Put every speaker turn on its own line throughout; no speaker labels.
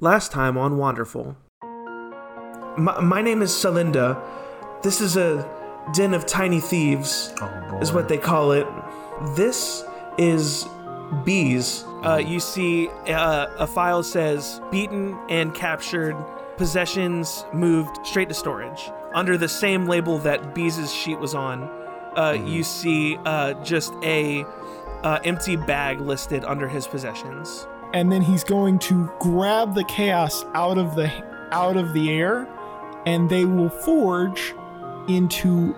Last time on Wanderful. My, my name is Celinda. This is a den of tiny thieves,
Oh,
is what they call it. This is Beeze. Uh, you see uh, a file says beaten and captured, possessions moved straight to storage. Under the same label that Bees' sheet was on, uh, you see uh, just a uh, empty bag listed under his possessions.
And then he's going to grab the chaos out of the out of the air and they will forge into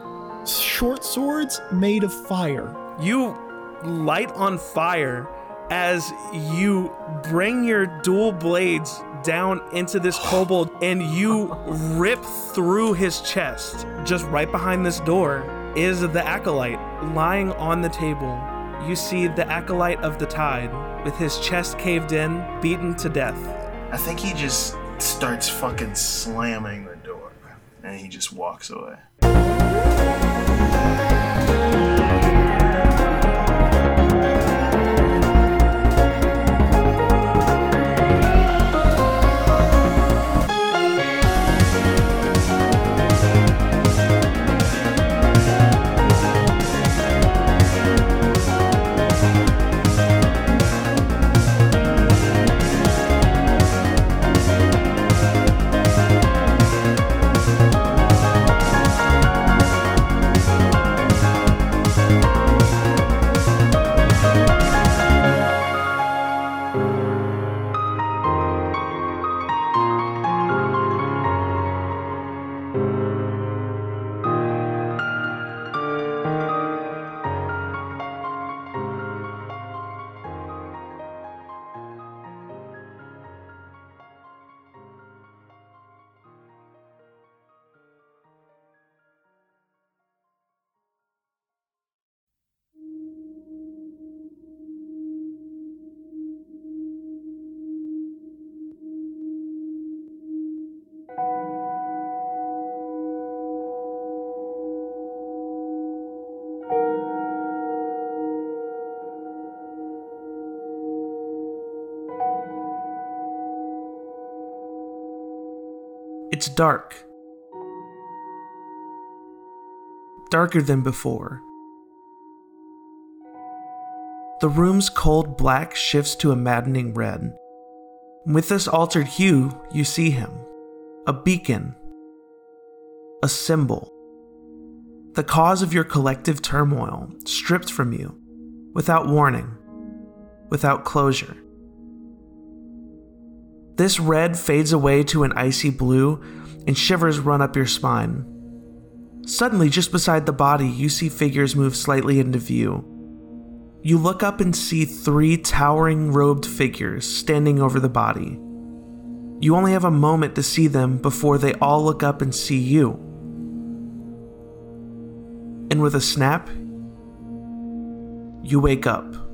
short swords made of fire
You light on fire as you bring your dual blades down into this kobold and you rip through his chest. Just right behind this door is the acolyte lying on the table. You see the acolyte of the tide with his chest caved in, beaten to death.
I think he just starts fucking slamming the door and he just walks away.
It's dark. Darker than before. The room's cold black shifts to a maddening red. With this altered hue, you see him a beacon, a symbol, the cause of your collective turmoil stripped from you without warning, without closure. This red fades away to an icy blue, and shivers run up your spine. Suddenly, just beside the body, you see figures move slightly into view. You look up and see three towering robed figures standing over the body. You only have a moment to see them before they all look up and see you. And with a snap, you wake up.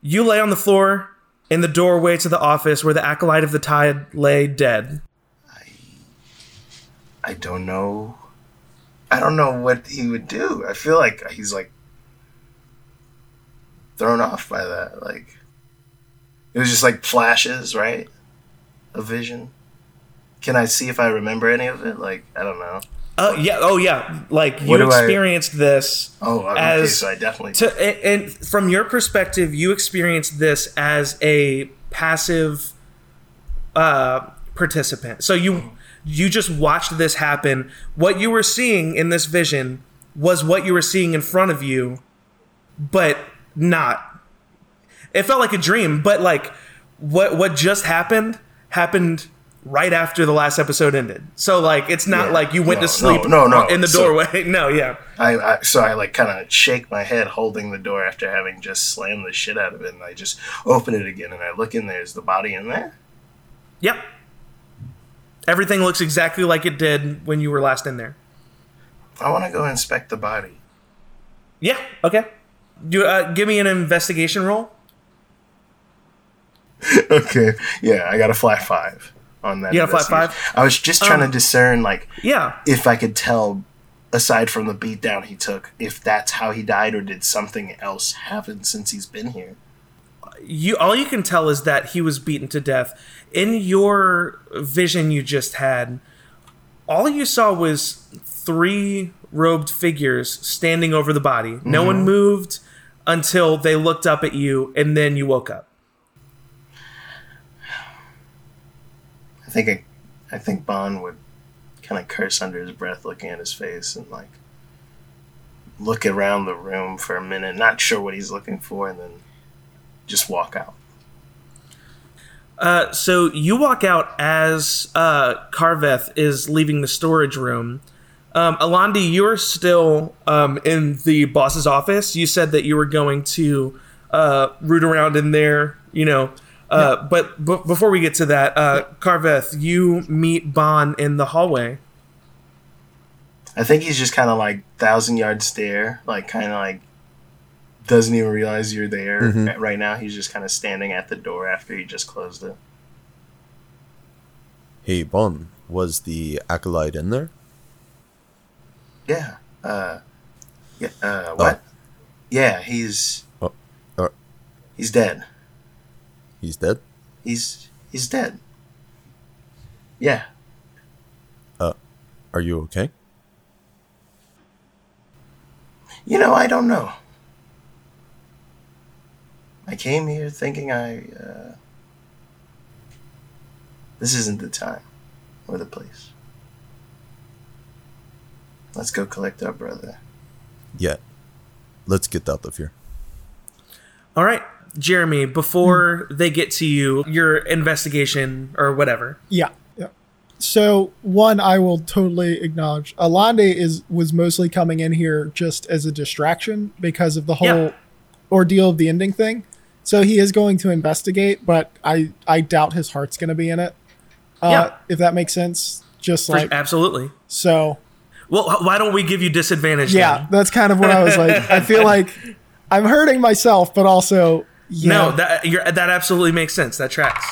You lay on the floor in the doorway to the office where the acolyte of the tide lay dead.
I don't know. I don't know what he would do. I feel like he's like thrown off by that. Like it was just like flashes, right? A vision. Can I see if I remember any of it? Like I don't know.
Oh yeah, oh yeah. Like
What
you
do I-
experienced this
Oh, okay.
As
so I definitely.
to and, and from your perspective, you experienced this as a passive uh, participant. So you you just watched this happen. What you were seeing in this vision was what you were seeing in front of you, but not. It felt like a dream, but like what what just happened happened right after the last episode ended. So like it's not
Yeah.
like you went
No,
to sleep
no, no, no.
in the
So-
doorway. no, yeah.
I, I so I like kind of shake my head, holding the door after having just slammed the shit out of it, and I just open it again, and I look in there. Is the body in there?
Yep. Everything looks exactly like it did when you were last in there.
I want to go inspect the body.
Yeah. Okay. Do uh, give me an investigation roll.
okay. Yeah, I got a flat five. On that.
A flat five?
I was just trying
Um,
to discern like
Yeah.
if I could tell, aside from the beatdown he took, if that's how he died or did something else happen since he's been here.
you all you can tell is that he was beaten to death. In your vision you just had, all you saw was three robed figures standing over the body. No one moved until they looked up at you and then you woke up.
I think I, I think Bond would kind of curse under his breath, looking at his face, and like look around the room for a minute, not sure what he's looking for, and then just walk out.
Uh, so you walk out as uh, Carveth is leaving the storage room. Um, Alandi, you're still um, in the boss's office. You said that you were going to uh, root around in there, you know. Uh, But b- before we get to that, uh, Carveth, you meet Bon in the hallway.
I think he's just kind of like thousand yard stare, like kind of like doesn't even realize you're there
Mhm.
right now. He's just kind of standing at the door after he just closed it.
Hey, Bon, was the acolyte in there?
Yeah. Uh. Yeah. Uh. What? Yeah. He's.
Oh, uh.
He's dead.
He's dead?
He's he's dead. Yeah.
Uh, are you okay?
You know, I don't know. I came here thinking I. Uh, this isn't the time or the place. Let's go collect our brother.
Yeah. Let's get out of here.
All right, Jeremy, before they get to you, your investigation or whatever.
Yeah, yeah. So one, I will totally acknowledge. Alande is was mostly coming in here just as a distraction because of the whole
Yeah.
ordeal of the ending thing. So he is going to investigate, but I I doubt his heart's going to be in it. Uh,
Yeah.
if that makes sense. Just
For-
like
absolutely.
so.
Well, why don't we give you disadvantage?
Yeah,
then?
that's kind of what I was like. I feel like I'm hurting myself, but also yeah.
No, that you're, that absolutely makes sense. That tracks.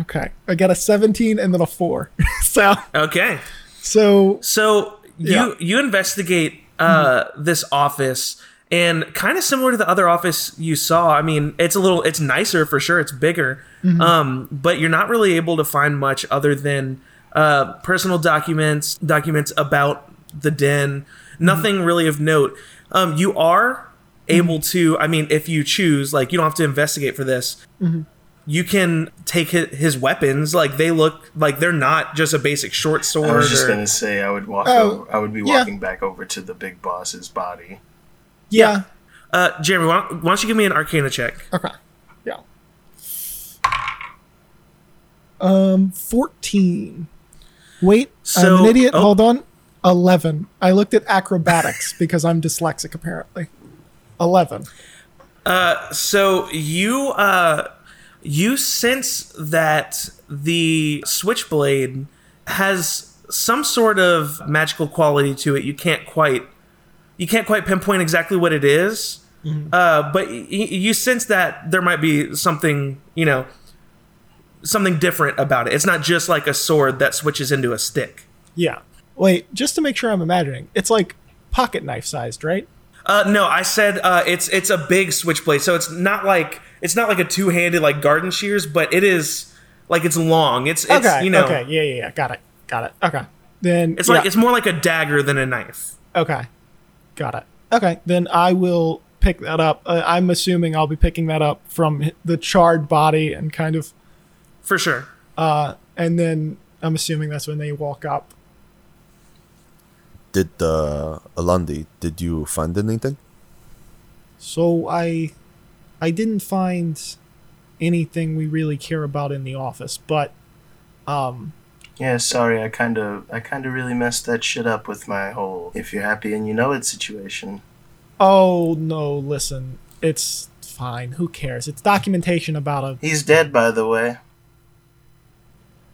okay. I got a 17 and then a four. so
Okay.
so
So you
Yeah.
you investigate uh, this office, and kind of similar to the other office you saw. I mean, it's a little, it's nicer for sure. It's bigger, um, but you're not really able to find much other than uh, personal documents, documents about the den. Nothing really of note. Um, you are able to. I mean, if you choose, like, you don't have to investigate for this. You can take his weapons. Like they look like they're not just a basic short sword.
I was just
or-
gonna say I would walk.
Oh,
over, I would be
yeah.
walking back over to the big boss's body.
yeah.
Uh, Jeremy, why don't, why don't you give me an Arcana check?
Okay. Yeah. Um, 14. Wait, I'm an idiot.
oh.
Hold on. 11. I looked at acrobatics because I'm dyslexic, apparently. 11.
Uh, So you uh, you sense that the switchblade has some sort of magical quality to it. You can't quite you can't quite pinpoint exactly what it is, uh, but y- y- you sense that there might be something you know something different about it. It's not just like a sword that switches into a stick.
Yeah. Wait, just to make sure I'm imagining, it's like pocket knife sized, right?
Uh, no, I said uh, it's it's a big switchblade, so it's not like it's not like a two handed like garden shears, but it is like it's long. It's it's
okay.
you know
Okay. Yeah, yeah, yeah. Got it. Got it. Okay. Then
it's
yeah.
like it's more like a dagger than a knife.
Okay. Got it. Okay. Then I will pick that up. Uh, I'm assuming I'll be picking that up from the charred body and kind of,
For sure.
uh, and then I'm assuming that's when they walk up.
Did uh, Alandi, did you find anything?
So I, I didn't find anything we really care about in the office, but, um,
Yeah, sorry, I kind of, I kind of really messed that shit up with my whole "if you're happy and you know it" situation.
oh no, listen, it's fine. Who cares? It's documentation about a
He's dead, by the way.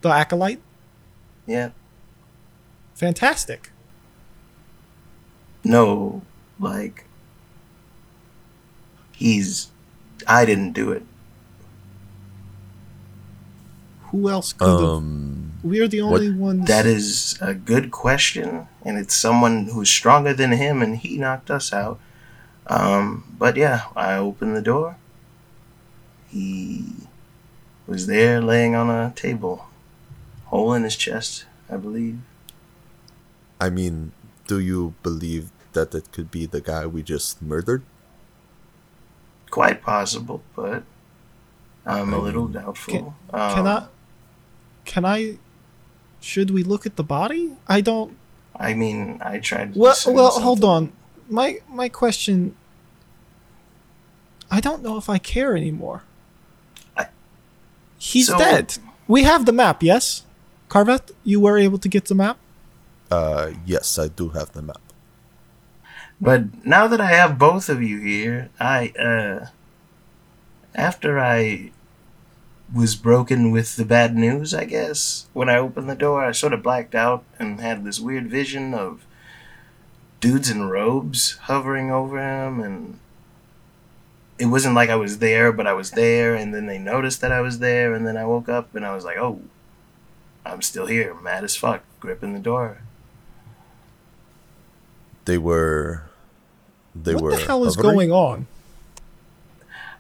the acolyte.
Yeah.
Fantastic.
No, like he's. I didn't do it.
Who else could have?
Um,
We're the only ones.
That is a good question, and it's someone who's stronger than him, and he knocked us out. Um, but yeah, I opened the door. He was there laying on a table, hole in his chest, I believe.
I mean, do you believe that it could be the guy we just murdered?
Quite possible, but I'm a little
Um,
doubtful.
Can
Um,
I? Can I? Should we look at the body? I don't.
I mean, I tried. To
Well,
discern
well, hold on. My my question. I don't know if I care anymore.
I-
He's
So-
dead. We have the map, yes. Carveth, you were able to get the map.
Uh, yes, I do have the map.
But now that I have both of you here, I uh after I was broken with the bad news, I guess, when I opened the door, I sort of blacked out and had this weird vision of dudes in robes hovering over him and it wasn't like I was there, but I was there and then they noticed that I was there and then I woke up and I was like, "Oh, I'm still here, mad as fuck, gripping the door."
They were. They
what
were.
What the hell is
hovering?
going on?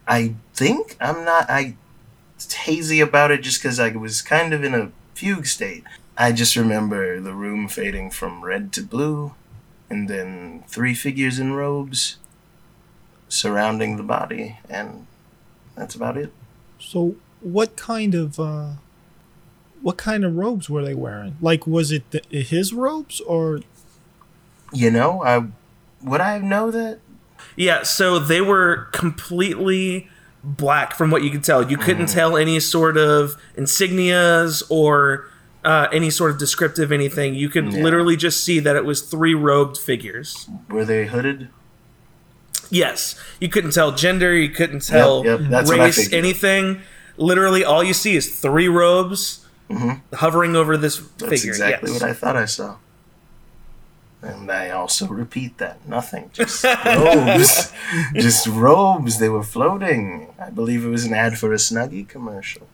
I think I'm not. I hazy about it just because I was kind of in a fugue state. I just remember the room fading from red to blue, and then three figures in robes surrounding the body, and that's about it.
So, what kind of uh, what kind of robes were they wearing? Like, was it the, his robes or?
You know, I would I know that?
Yeah, so they were completely black from what you could tell. You couldn't tell any sort of insignias or uh, any sort of descriptive anything. You could
Yeah.
literally just see that it was three robed figures.
Were they hooded?
Yes, you couldn't tell gender. You couldn't tell
yep, I
race. Anything. Literally, all you see is three robes
Mhm.
hovering over this
That's
figure.
exactly
yes.
what I thought I saw. And I also repeat that. Nothing. Just robes. just robes. They were floating. I believe it was an ad for a Snuggie commercial.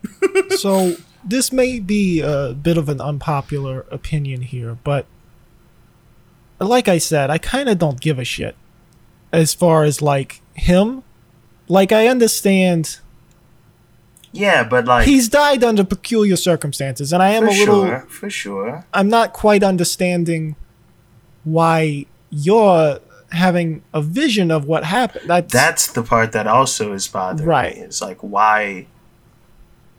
so this may be a bit of an unpopular opinion here, but like I said, I kind of don't give a shit as far as like him. Like I understand
Yeah, but like
he's died under peculiar circumstances, and I am a little.
sure, for sure.
I'm not quite understanding why you're having a vision of what happened. That's,
That's the part that also is bothering
Right.
me. It's like why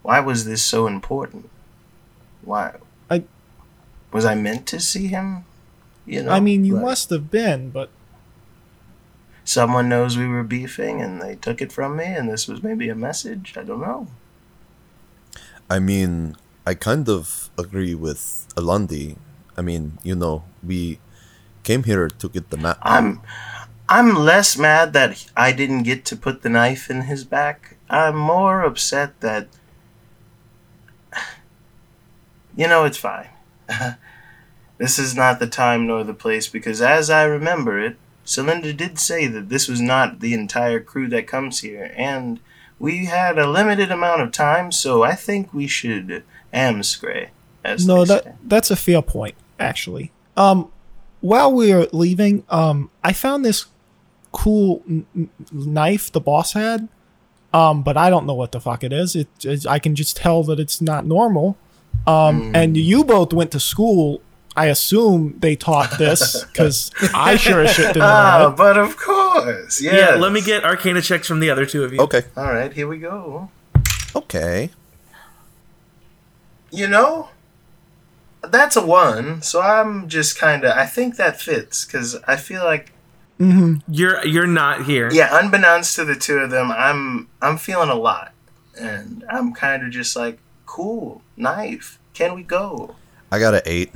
why was this so important? Why
I-
was I meant to see him? You know,
I mean, you
Like,
must have been, but
Someone knows we were beefing, and they took it from me, and this was maybe a message. I don't know.
I mean, I kind of agree with Alandi. I mean, you know, we came here to get the map.
I'm I'm less mad that I didn't get to put the knife in his back. I'm more upset that you know it's fine. this is not the time nor the place because as I remember it, Celinda did say that this was not the entire crew that comes here and we had a limited amount of time, so I think we should amscray. As
no, that that's a fair point, actually. Um, while we were leaving, um, I found this cool n- n- knife the boss had. Um, but I don't know what the fuck it is. It, it I can just tell that it's not normal. Um, and you both went to school. I assume they taught this because I sure as shit didn't
Ah,
it.
but of course,
Yeah,
yeah.
let me get Arcana checks from the other two of you.
Okay.
All right, here we go.
Okay.
You know, that's a one. So I'm just kind of. I think that fits because I feel like, mm-hmm.
You're you're not here.
yeah, unbeknownst to the two of them, I'm I'm feeling a lot, and I'm kind of just like, cool, knife. Can we go?
I got an eight.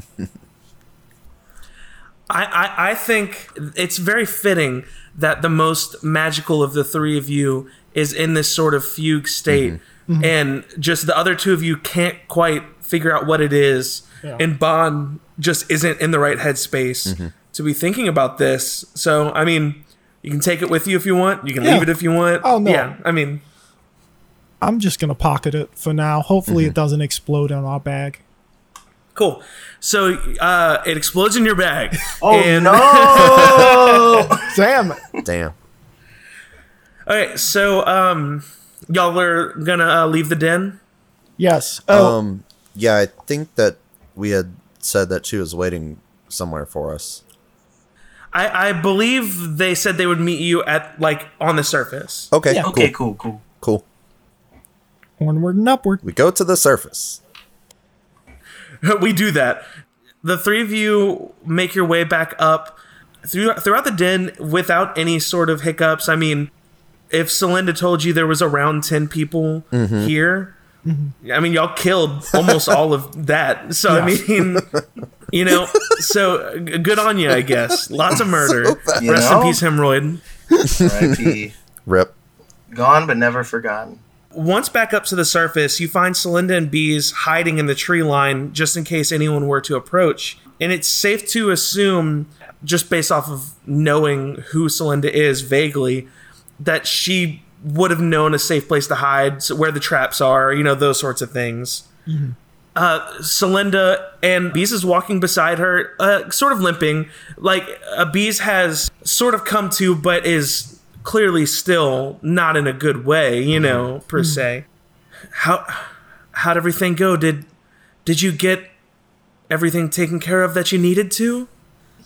I, I, I think it's very fitting that the most magical of the three of you is in this sort of fugue state, mm-hmm. and just the other two of you can't quite figure out what it is,
Yeah.
and Bond just isn't in the right headspace to be thinking about this. So, I mean, you can take it with you if you want. You can
Yeah.
leave it if you want.
Oh, no.
Yeah, I mean,
I'm just gonna pocket it for now. Hopefully, it doesn't explode in our bag.
Cool. So uh, it explodes in your bag.
Oh
and,
no!
Damn it!
Damn.
Okay, so um, y'all are gonna uh, leave the den.
Yes. Oh,
Um, yeah, I think that we had said that she was waiting somewhere for us.
I, I believe they said they would meet you at like on the surface.
Okay,
Yeah.
okay,
cool,
cool, cool.
cool.
onward and upward.
We go to the surface.
we do that. The three of you make your way back up through, throughout the den without any sort of hiccups. I mean, if Celinda told you there was around 10 people mm-hmm. here, Mm-hmm. I mean, y'all killed almost all of that. So, I mean, you know, so good on you, I guess. Lots of murder.
You
Rest
know?
in peace, hemorrhoid.
R.I.P.
Rip.
Gone but never forgotten.
Once back up to the surface, you find Celinda and Beeze hiding in the tree line just in case anyone were to approach. And it's safe to assume, just based off of knowing who Celinda is vaguely, that she would have known a safe place to hide, so where the traps are, you know, those sorts of things. Uh, Celinda and Beeze is walking beside her, uh, sort of limping. Like uh, Beeze has sort of come to, but is clearly still not in a good way, you know, per se. How how'd everything go? Did did you get everything taken care of that you needed to?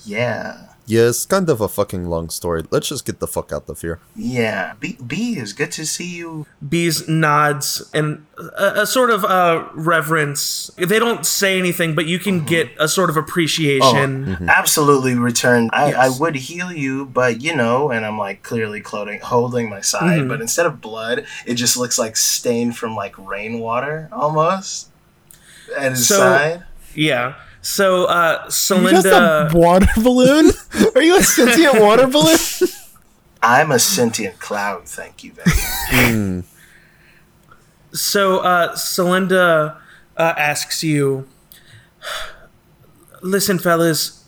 Yeah.
Yeah, it's kind of a fucking long story. Let's just get the fuck out of here.
Yeah. B, B is good to see you.
Beeze nods and a, a sort of uh, reverence. They don't say anything, but you can get a sort of appreciation.
Oh, Absolutely return. I,
Yes.
I would heal you, but you know, and I'm like clearly clothing, holding my side,
Mm-hmm.
but instead of blood, it just looks like stain from like rainwater almost at his
So-
side.
Yeah. So uh,
You just a water balloon? Are you a sentient water balloon?
I'm a sentient cloud, thank you very much.
So uh, Celinda uh, asks you, "Listen, fellas,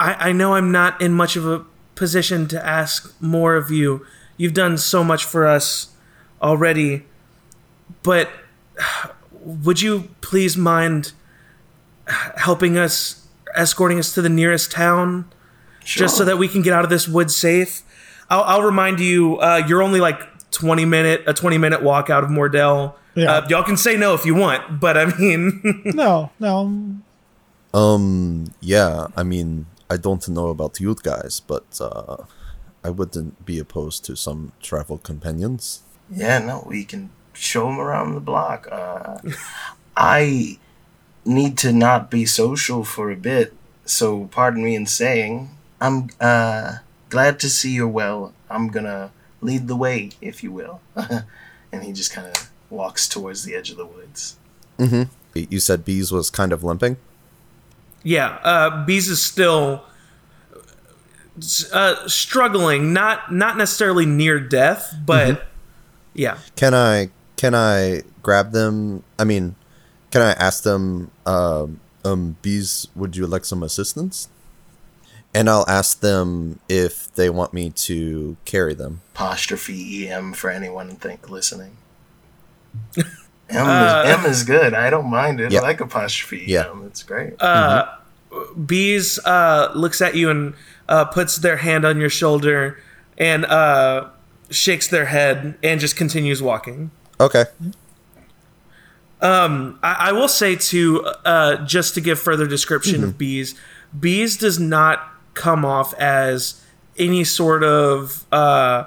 I, I know I'm not in much of a position to ask more of you. You've done so much for us already, but would you please mind helping us, escorting us to the nearest town, just so that we can get out of this wood safe?" I'll, I'll remind you, uh, you're only like 20 minute a 20 minute walk out of Mordell.
Yeah.
Uh, y'all can say no if you want, but I mean,
No, no.
Um, yeah, I mean, I don't know about you guys, but uh, I wouldn't be opposed to some travel companions.
Yeah, no, we can show him around the block. Uh, I need to not be social for a bit, so pardon me in saying, I'm uh, glad to see you're well. I'm gonna lead the way, if you will. and he just kind of walks towards the edge of the woods. Mm-hmm.
You said Beeze was kind of limping?
yeah, uh, Beeze is still uh, struggling, not not necessarily near death, but yeah.
Can I can I grab them? I mean, can I ask them um um Beeze, would you like some assistance? And I'll ask them if they want me to carry them.
Apostrophe EM for anyone think listening. M, is, M is good. I don't mind it.
Yeah.
I like apostrophe
Yeah.
EM. It's great.
Beeze uh, looks at you and uh, puts their hand on your shoulder and uh, shakes their head and just continues walking.
Okay.
I, I will say too, uh, just to give further description of Beeze, Beeze does not come off as any sort of uh,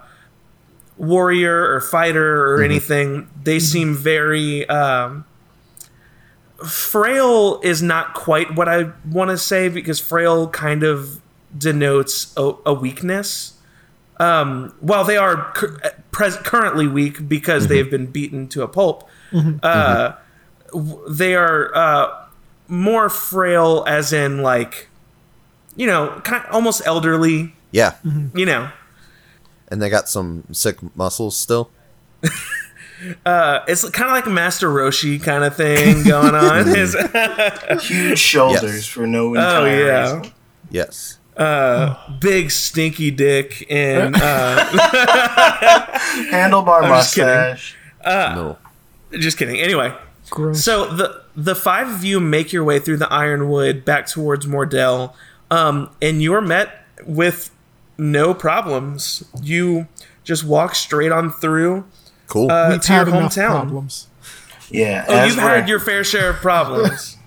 warrior or fighter or anything. They seem very um, frail. Is not quite what I want to say because frail kind of denotes a, a weakness. Um, while they are cur- pres- currently weak because they've been beaten to a pulp, uh, w- they are uh, more frail, as in like, you know, kind of almost elderly.
Yeah.
You know,
And they got some sick muscles still.
uh, it's kind of like a Master Roshi kind of thing going on. It's-
Huge shoulders
Yes.
for no
Oh, yeah.
reason.
Yes.
big stinky dick and uh,
Handlebar
I'm just kidding.
mustache.
no.
Just kidding. Anyway,
Gross.
so the the five of you make your way through the Ironwood back towards Mordell, um, and you are met with no problems. You just walk straight on through
Cool.
uh,
We've
to your
had enough
hometown.
problems.
Yeah.
Oh, you've
we're-
had your fair share of problems.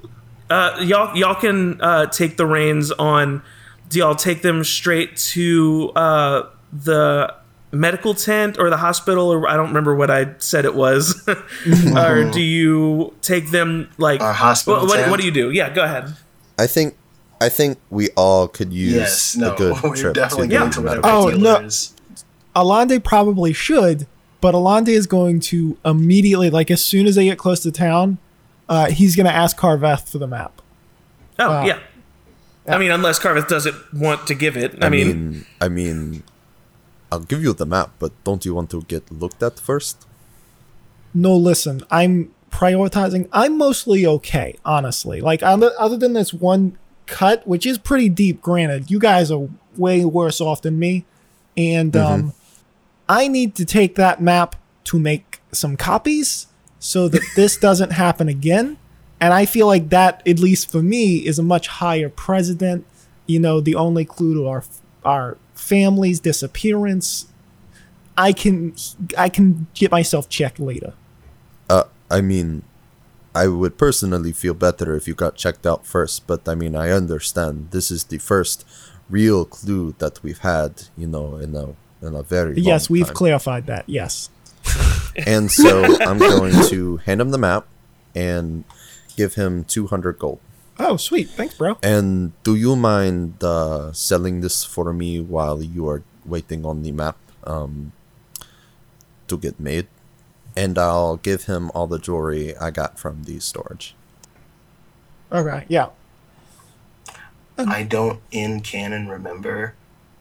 uh, y'all, y'all can uh, take the reins on. Do y'all take them straight to uh, the medical tent or the hospital, or I don't remember what I said it was, or do you take them like
Our hospital
What, what,
tent?
what do you do? Yeah, go ahead.
I think I think we all could use
Yes. No.
a good
We're
trip
definitely
to
going
the
to
medical
whatever
Oh,
dealer
no. Alande probably should, but Alande is going to immediately, like as soon as they get close to town, uh, he's going to ask Carveth for the map.
Oh,
Uh,
yeah. I mean, unless Carveth doesn't want to give it. I,
I
mean,
mean, I mean, I'll give you the map, but don't you want to get looked at first?
No, listen, I'm prioritizing. I'm mostly okay, honestly. Like other other than this one cut, which is pretty deep. Granted, you guys are way worse off than me, and um, I need to take that map to make some copies so that this doesn't happen again. And I feel like that, at least for me, is a much higher precedent. You know, the only clue to our our family's disappearance. I can I can get myself checked later.
Uh, I mean, I would personally feel better if you got checked out first, but I mean, I understand this is the first real clue that we've had, you know, in a in a very
Yes, we've
time.
clarified that. Yes.
And so I'm going to hand him the map and give him 200 gold.
Oh, sweet. Thanks, bro.
And do you mind uh, selling this for me while you are waiting on the map um, to get made? And I'll give him all the jewelry I got from the storage.
Okay. Yeah.
I don't in canon remember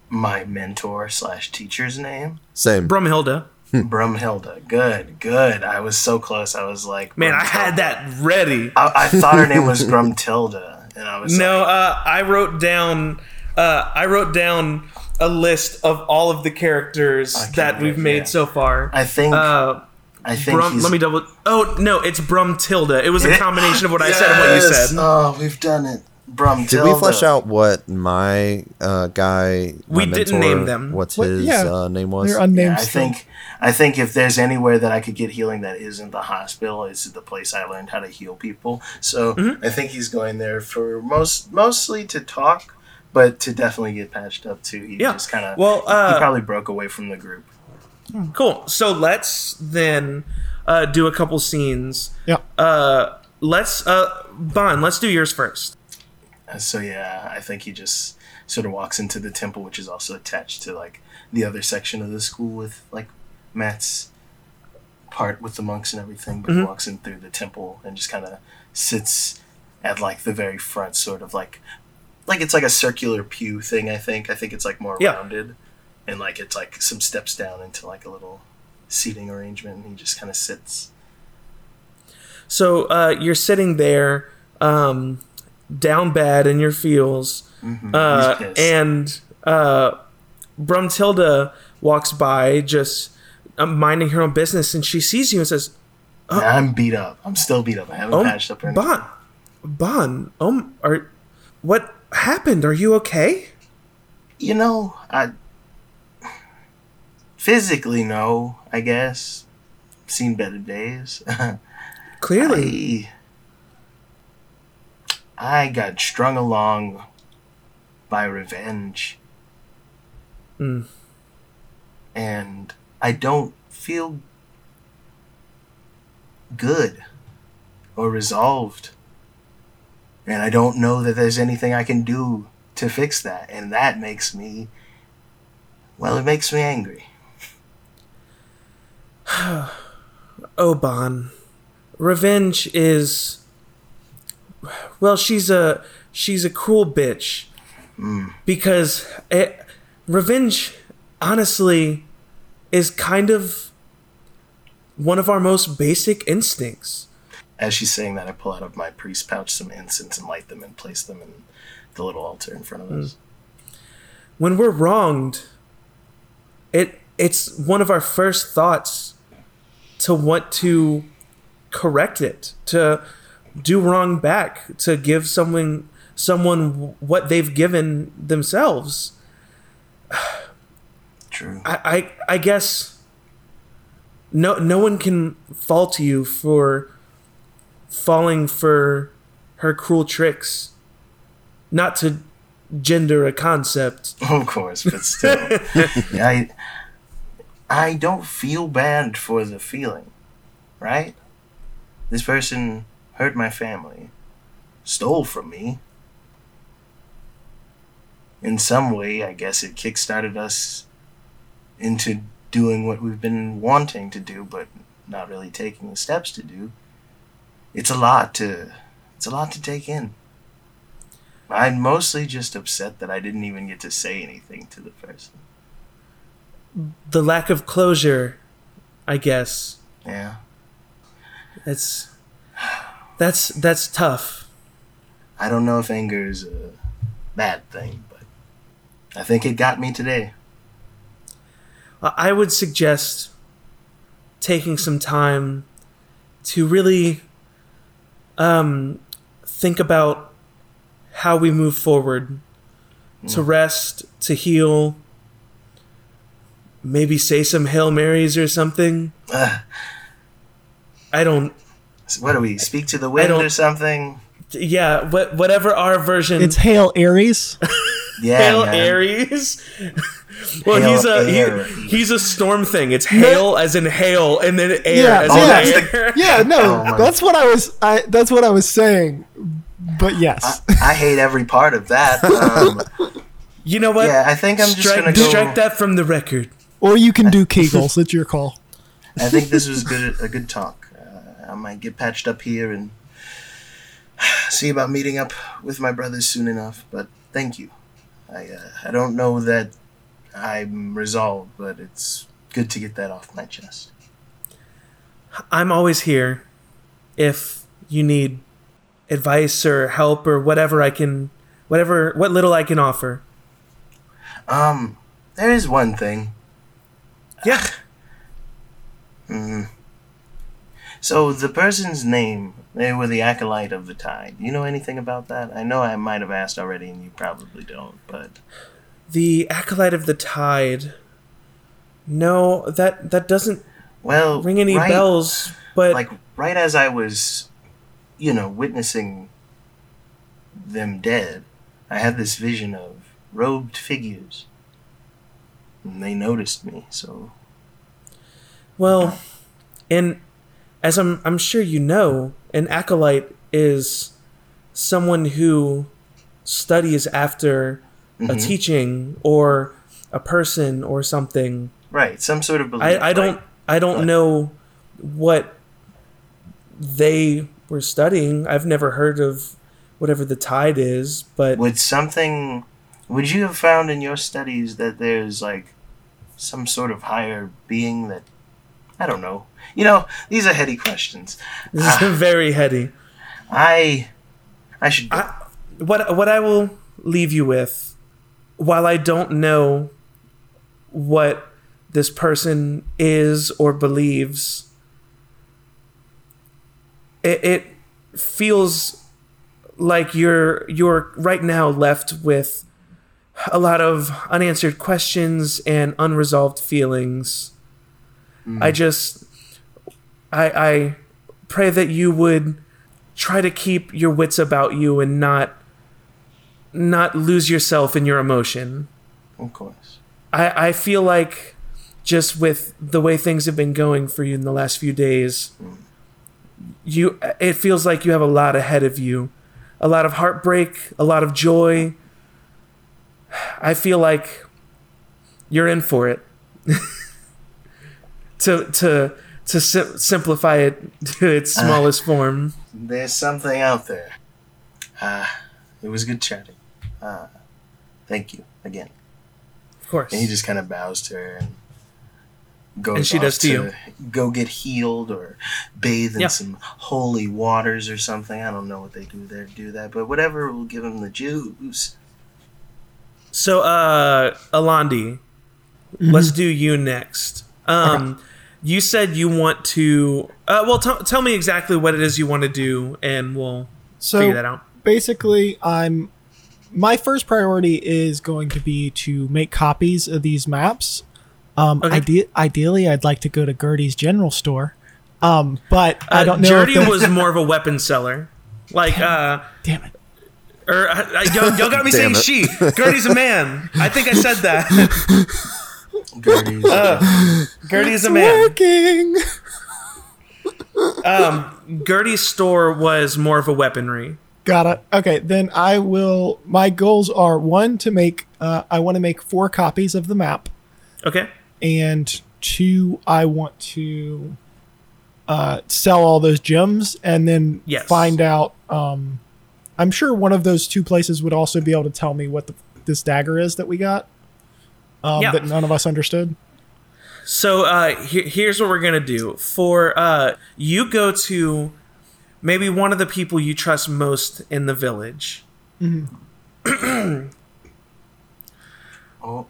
my mentor slash teacher's name.
Same.
Brumhilda.
Brumhilda. Good, good. I was so close. I was like,
Man, I had that ready.
I, I thought her name was Grumtilda, and I was
No,
like,
uh, I wrote down. Uh, I wrote down a list of all of the characters that we've made
yeah.
so far.
I think,
Uh,
I think
Brum, let me double. Oh no, it's Brumtilda. It was a combination of what I said and what you said.
Oh, we've done it. Brumtilda.
Did we flesh out what my uh, guy?
We
my
didn't name them.
What
What-
his
yeah,
uh, name was?
They're unnamed.
Yeah, I think I think if there's anywhere that I could get healing that isn't the hospital, it's the place I learned how to heal people. So
Mm-hmm.
I think he's going there for most mostly to talk, but to definitely get patched up too. He
Yeah.
just kind of
Well, uh,
he probably broke away from the group.
Cool. So let's then uh, do a couple scenes.
Yeah.
Uh, let's uh, Bon. Let's do yours first.
So yeah, I think he just sort of walks into the temple, which is also attached to like the other section of the school with like Matt's part with the monks and everything. But he walks in through the temple and just kind of sits at like the very front, sort of like like it's like a circular pew thing. I think. I think it's like more
Yeah.
rounded, and like it's like some steps down into like a little seating arrangement, and he just kind of sits.
So uh, you're sitting there, um, down bad in your feels,
Mhm.
uh, and uh, Brumtilda walks by, just uh, minding her own business, and she sees you and says,
And I'm beat up. I'm still beat up. I haven't
"Oh,
patched up or anything.
Bon, Bon, um, are what happened? Are you okay?"
You know, I physically no, I guess. Seen better days.
Clearly,
I I got strung along by revenge.
Hmm.
And I don't feel good or resolved. And I don't know that there's anything I can do to fix that. And that makes me, well, it makes me angry.
oh Bon, revenge is well, she's a she's a cruel bitch mm. because it, revenge, honestly, is kind of one of our most basic instincts.
As she's saying that, I pull out of my priest pouch some incense and light them and place them in the little altar in front of us. Mm.
when we're wronged, it it's one of our first thoughts to want to correct it, to do wrong back, to give someone someone what they've given themselves.
True.
I, I I guess no no one can fault you for falling for her cruel tricks. Not to gender a concept.
Of course, but still, I I don't feel bad for the feeling, right? This person hurt my family, stole from me. In some way, I guess it kickstarted us into doing what we've been wanting to do, but not really taking the steps to do. It's a lot to it's a lot to take in. I'm mostly just upset that I didn't even get to say anything to the person.
The lack of closure, I guess.
Yeah.
That's that's that's tough.
I don't know if anger is a bad thing, but I think it got me today.
I would suggest taking some time to really um, think about how we move forward to rest, to heal, maybe say some Hail Marys or something.
Ugh.
I don't,
what do we speak to the wind or something?
yeah, what, whatever our version.
It's Hail Aries.
Yeah,
Hail
man.
Aries. well,
Hail
he's a he, he's a storm thing. It's hail as in hail, and then air
Yeah,
as
oh,
in
that's
air.
Yeah, no,
Oh,
that's what I was. I that's what I was saying. But yes,
I hate every part of that. Um,
You know what?
yeah, I think I'm just gonna go.
strike that from the record.
or you can do Kegels. It's your call.
I think this was good. A good talk. I might get patched up here and see about meeting up with my brothers soon enough. But thank you. I uh, I don't know that I'm resolved, but it's good to get that off my chest.
I'm always here if you need advice or help or whatever I can, whatever, what little I can offer.
Um, there is one thing.
Yeah.
Mm. So the person's name, they were the acolyte of the tide. You know anything about that? I know I might have asked already, and you probably don't. But
The acolyte of the tide. No, that that doesn't
well,
ring any
right,
bells. But
Like right as I was, you know, witnessing them dead, I had this vision of robed figures, and they noticed me. So
Well, and as I'm I'm sure you know, an acolyte is someone who studies after a
Mhm.
teaching or a person or something.
right, some sort of belief.
I, I don't I don't know what they were studying. I've never heard of whatever the tide is, but
Would something would you have found in your studies that there's like some sort of higher being that I don't know. You know, these are heady questions.
this is ah. very heady.
I I should.
I- What what I will leave you with, while I don't know what this person is or believes, it, it feels like you're you're right now left with a lot of unanswered questions and unresolved feelings. I mm. just I I pray that you would try to keep your wits about you and not not lose yourself in your emotion.
of course.
I, I feel like just with the way things have been going for you in the last few days, mm. you it feels like you have a lot ahead of you. A lot of heartbreak, a lot of joy. I feel like you're in for it. to to to sim- simplify it to its smallest form.
There's something out there. Ah, it was good chatting. Ah, thank you again.
Of course.
And he just kind of bows to her and goes
And she
off
does to you.
go get healed or bathe in
Yeah.
some holy waters or something. I don't know what they do there to do that, but whatever will give him the juice.
So, uh, Alandi, let's do you next. Um, you said you want to. Uh, well, t- tell me exactly what it is you want to do, and we'll
So
figure that out.
basically, I'm my first priority is going to be to make copies of these maps. Um,
Okay.
ide- ideally, I'd like to go to Gertie's general store, um, but I
Uh,
don't know.
Jordy
if
was more of a weapon seller. Like, uh,
Damn it!
or uh, uh, y'all, y'all got me saying
Damn
she. Gertie's a man. I think I said that.
Gertie's,
Gertie is a man.
Working.
Gertie's store was more of a weaponry.
Got it. Okay, then I will. My goals are one to make. Uh, I want to make four copies of the map,
Okay.
and two, I want to uh, sell all those gems, and then
Yes.
find out. Um, I'm sure one of those two places would also be able to tell me what the, this dagger is that we got. Um,
Yeah.
That none of us understood.
So uh, he- here's what we're gonna do. For uh, you go to maybe one of the people you trust most in the village.
Oh.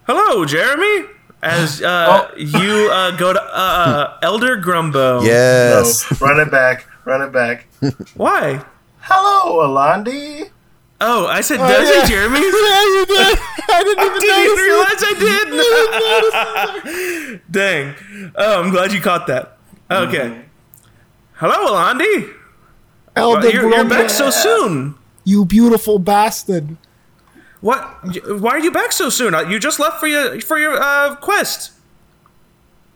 Hello, Jeremy. As uh, you uh, go to uh, Elder Grumbo.
no,
Yes.
run it back. Run it back.
Why?
Hello, Alandi.
Oh, I said, does
yeah.
it, Jeremy?
yeah, you did. I didn't even
Didn't realize I did. Dang. Oh, I'm glad you caught that. Okay. Hello, Alandi.
Elder
You're, you're back so soon.
You beautiful bastard.
What? Why are you back so soon? You just left for your for your uh, quest.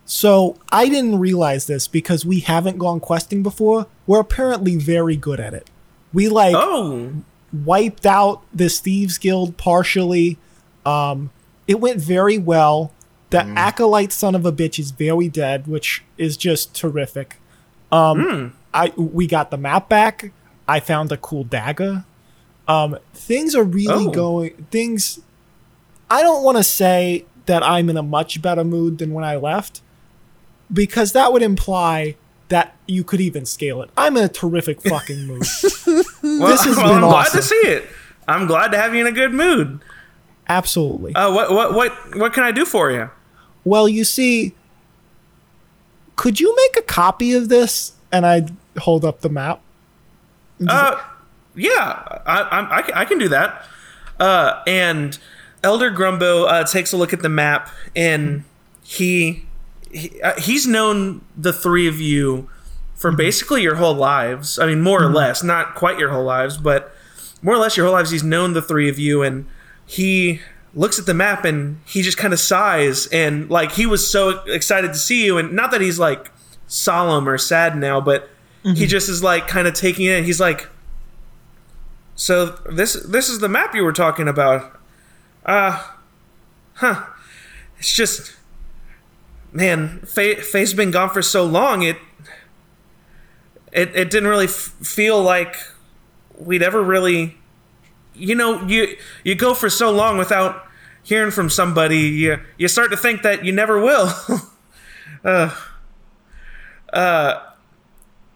So I didn't realize this because we haven't gone questing before. We're apparently very good at it. We like
Oh,
wiped out this thieves guild partially. Um, it went very well. The acolyte son of a bitch is very dead, which is just terrific. Um, I we got the map back. I found a cool dagger. Um, things are really
Oh.
going. Things. I don't want to say that I'm in a much better mood than when I left, because that would imply that you could even scale it. I'm in a terrific fucking mood.
well,
This has
well,
been
I'm glad to see it. I'm glad to have you in a good mood.
Absolutely.
Uh, what what what what can I do for you?
Well, you see, could you make a copy of this? And I hold up the map.
Uh, yeah, I, I, I, can, I can do that. Uh, and Elder Grumbo uh, takes a look at the map, and he, he uh, he's known the three of you for basically your whole lives. I mean, more or less, not quite your whole lives, but more or less your whole lives. He's known the three of you, and he looks at the map and he just kind of sighs and like he was so excited to see you and not that he's like solemn or sad now but he just is like kind of taking it he's like so this this is the map you were talking about uh huh it's just man Faye, faye's been gone for so long it it, it didn't really f- feel like we'd ever really you know you you go for so long without hearing from somebody you you start to think that you never will. Uh, uh,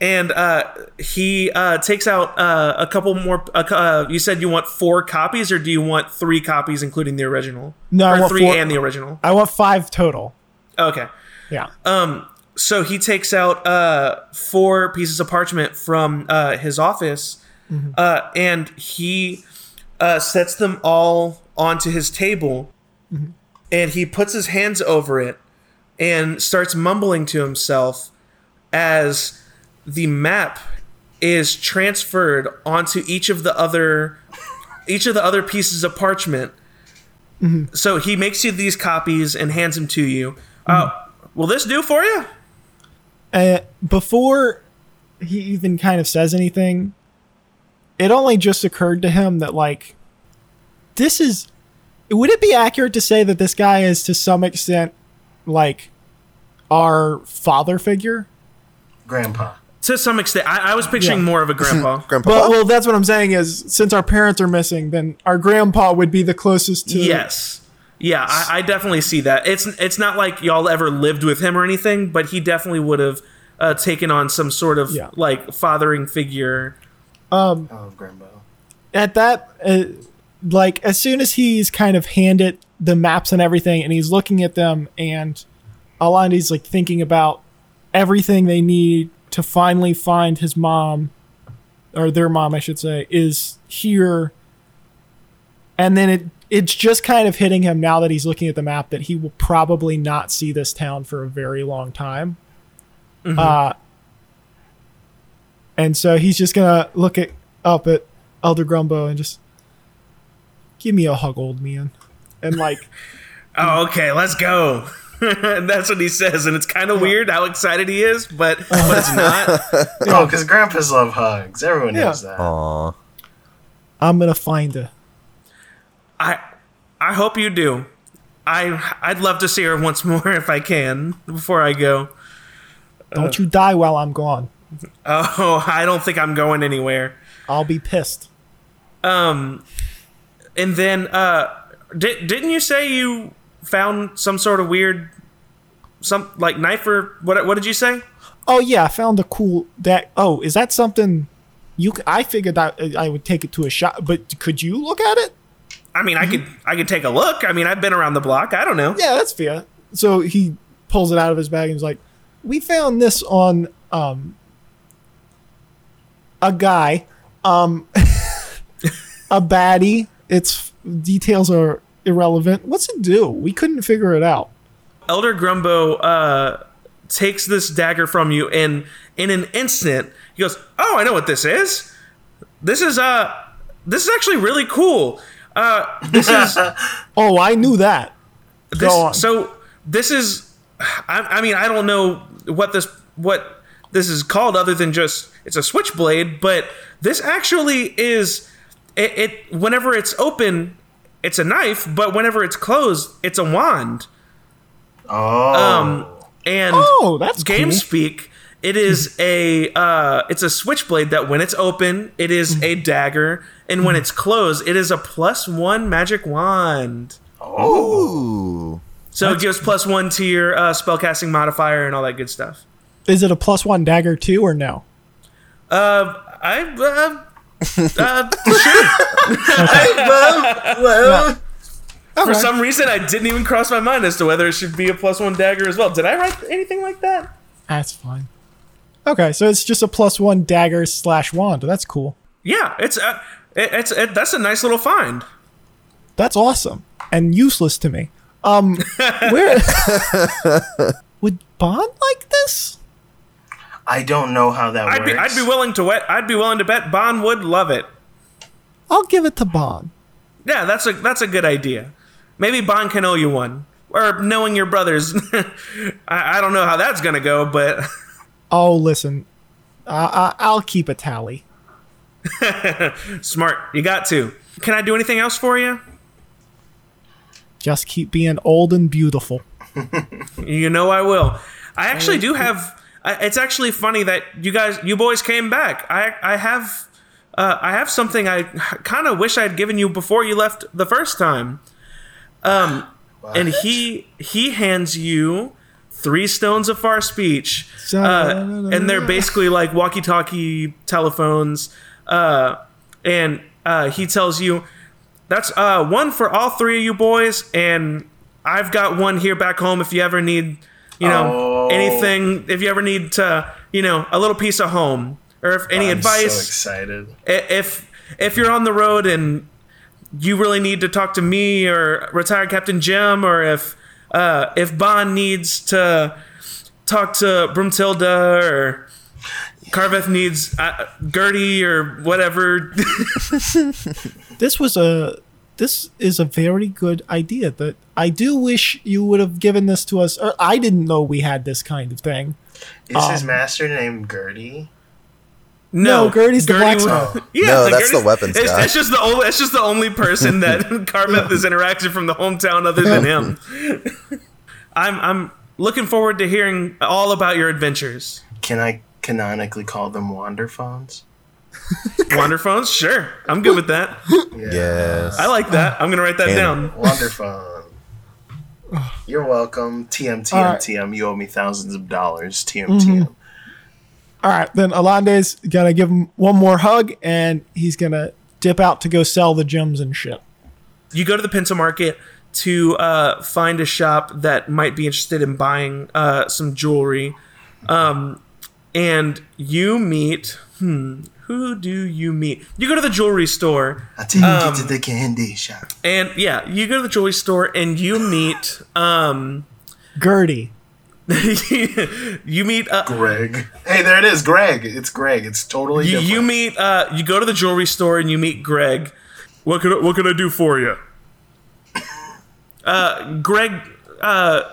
and uh, he uh, takes out uh, a couple more uh, you said you want four copies or do you want three copies including the original?
No, I
or
want
three
four-
and the original?
I want five total.
Okay
Yeah.
um, so he takes out uh, four pieces of parchment from uh, his office, uh, and he uh, sets them all onto his table, and he puts his hands over it and starts mumbling to himself as the map is transferred onto each of the other each of the other pieces of parchment. So he makes you these copies and hands them to you. Uh, will this do for you?
Uh, before he even kind of says anything, it only just occurred to him that like this is. Would it be accurate to say that this guy is to some extent like our father figure?
Grandpa.
To some extent, I, I was picturing
Yeah.
more of a grandpa.
Grandpa.
But well, that's what I'm saying is since our parents are missing, then our grandpa would be the closest to.
yes, yeah, I, I definitely see that. It's it's not like y'all ever lived with him or anything, but he definitely would have uh, taken on some sort of
Yeah.
like fathering figure.
Oh, Grandpa.
at that uh, like as soon as he's kind of handed the maps and everything and he's looking at them and Alandi's like thinking about everything they need to finally find his mom, or their mom, I should say, is here. And then it it's just kind of hitting him now that he's looking at the map that he will probably not see this town for a very long time. Uh, and so he's just gonna look at up at Elder Grumbo and just give me a hug, old man, and like.
Oh, okay, let's go. And that's what he says, and it's kind of weird how excited he is, but but it's not.
Oh, because grandpas love hugs. Everyone
Yeah.
knows that.
Aw.
I'm gonna find her.
I I hope you do. I I'd love to see her once more if I can before I go.
Don't you die while I'm gone.
Oh, I don't think I'm going anywhere.
I'll be pissed.
Um, and then uh, did didn't you say you found some sort of weird, some like knife or what? What did you say?
Oh yeah, I found a cool that. Oh, is that something? You, I figured that uh, I would take it to a shop, but could you look at it?
I mean, I could I could take a look. I mean, I've been around the block. I don't know.
Yeah, that's fair. So he pulls it out of his bag and he's like, "We found this on um a guy, um a baddie. Its details are irrelevant. What's it do? We couldn't figure it out."
Elder Grumbo uh, takes this dagger from you, and in an instant, he goes, "Oh, I know what this is. This is uh, this is actually really cool. Uh, this is
Oh, I knew that.
this,
Go on.
so this is. I, I mean, I don't know what this what this is called other than just it's a switchblade, but this actually is it, it. Whenever it's open, it's a knife, but whenever it's closed, it's a wand.
Oh.
Um, and
Oh, that's
game
cool.
speak. It is a uh, it's a switchblade that when it's open, it is a dagger, and when it's closed, it is a plus one magic wand.
oh.
Ooh.
So it gives plus one to your uh, spellcasting modifier and all that good stuff.
Is it a plus one dagger too, or no?
Uh, I uh, uh, sure.
well,
For some reason, I didn't even cross my mind as to whether it should be a plus one dagger as well. Did I write anything like that?
That's fine. Okay, so it's just a plus one dagger slash wand. That's cool.
Yeah, it's uh, it, it's it, that's a nice little find.
That's awesome and useless to me. Um, where would Bond like this?
I don't know how that
I'd
works.
be I'd be willing to wet. I'd be willing to bet Bond would love it.
I'll give it to Bond.
Yeah, that's a that's a good idea. Maybe Bond can owe you one. Or knowing your brothers, I, I don't know how that's gonna go, but
Oh, listen, I, I, I'll keep a tally.
smart. You got to. Can I do anything else for you?
Just keep being old and beautiful.
You know I will. I actually do have. It's actually funny that you guys, you boys, came back. I I have. Uh, I have something I kind of wish I'd given you before you left the first time. Um, and he he hands you three stones of far speech, uh, and they're basically like walkie-talkie telephones. Uh, and uh, he tells you that's uh, one for all three of you boys, and I've got one here back home if you ever need, you know,
Oh.
anything. If you ever need to, you know, a little piece of home, or if any
I'm
advice
so excited.
if if you're on the road and you really need to talk to me or retired Captain Jim, or if uh, if Bond needs to talk to Broomtilda or Carveth needs uh, Gertie or whatever.
This was a this is a very good idea. That I do wish you would have given this to us. Or I didn't know we had this kind of thing.
Is his
Um,
master named Gertie?
No, Gertie's the
Gertie
blacksmith.
would- Yeah,
No,
like
that's the weapons
it's,
guy.
It's just the only. It's just the only person that Carveth is interacting from the hometown other than him. I'm I'm looking forward to hearing all about your adventures.
Can I canonically call them wanderphones?
Wanderphones, sure. I'm good with that.
Yes.
I like that. I'm gonna write that
And-
down.
Wanderphone. You're welcome. TM, TM,
Alright.
TM. You owe me thousands of dollars. TM,
Mm-hmm.
TM.
All right, then Alandi's gonna give him one more hug, and he's gonna dip out to go sell the gems and shit.
You go to the Pinto Market to uh, find a shop that might be interested in buying uh, some jewelry. Um, and you meet. Hmm. Who do you meet? You go to the jewelry store,
I take
Um,
you to the candy shop.
and yeah, you go to the jewelry store, and you meet. Um,
Gertie.
you meet. Uh,
Greg. Hey, there it is, Greg. It's Greg. It's totally
you,
different.
you meet. Uh, you go to the jewelry store, and you meet Greg. What can I, What can I do for you? Uh, Greg uh,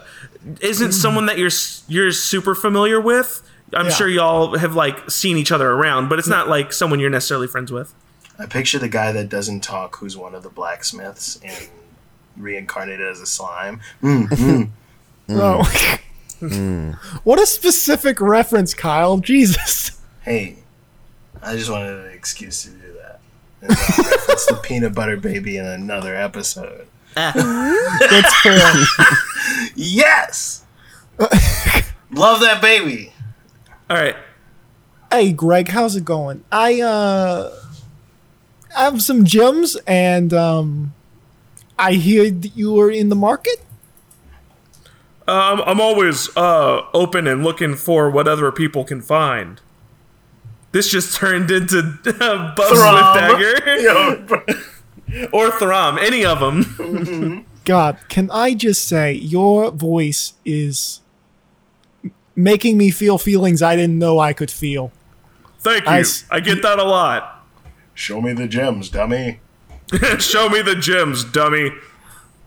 isn't someone that you're you're super familiar with. I'm
Yeah.
sure y'all have like seen each other around, but it's not like someone you're necessarily friends with.
I picture the guy that doesn't talk, who's one of the blacksmiths and reincarnated as a slime. Mm, mm.
Oh. what a specific reference, Kyle. Jesus.
Hey, I just wanted an excuse to do that. And the peanut butter baby in another episode.
That's fair.
Yes! Love that baby.
All right.
hey, Greg, how's it going? I uh have some gems, and um, I hear that you are in the market.
Um, I'm always uh, open and looking for what other people can find. This just turned into uh, Buff
Throm.
Swift
Yo,
or Throm, any of them.
God, can I just say your voice is m- making me feel feelings I didn't know I could feel.
Thank you.
I
get that a lot.
show me the gems, dummy.
Show me the gems, dummy.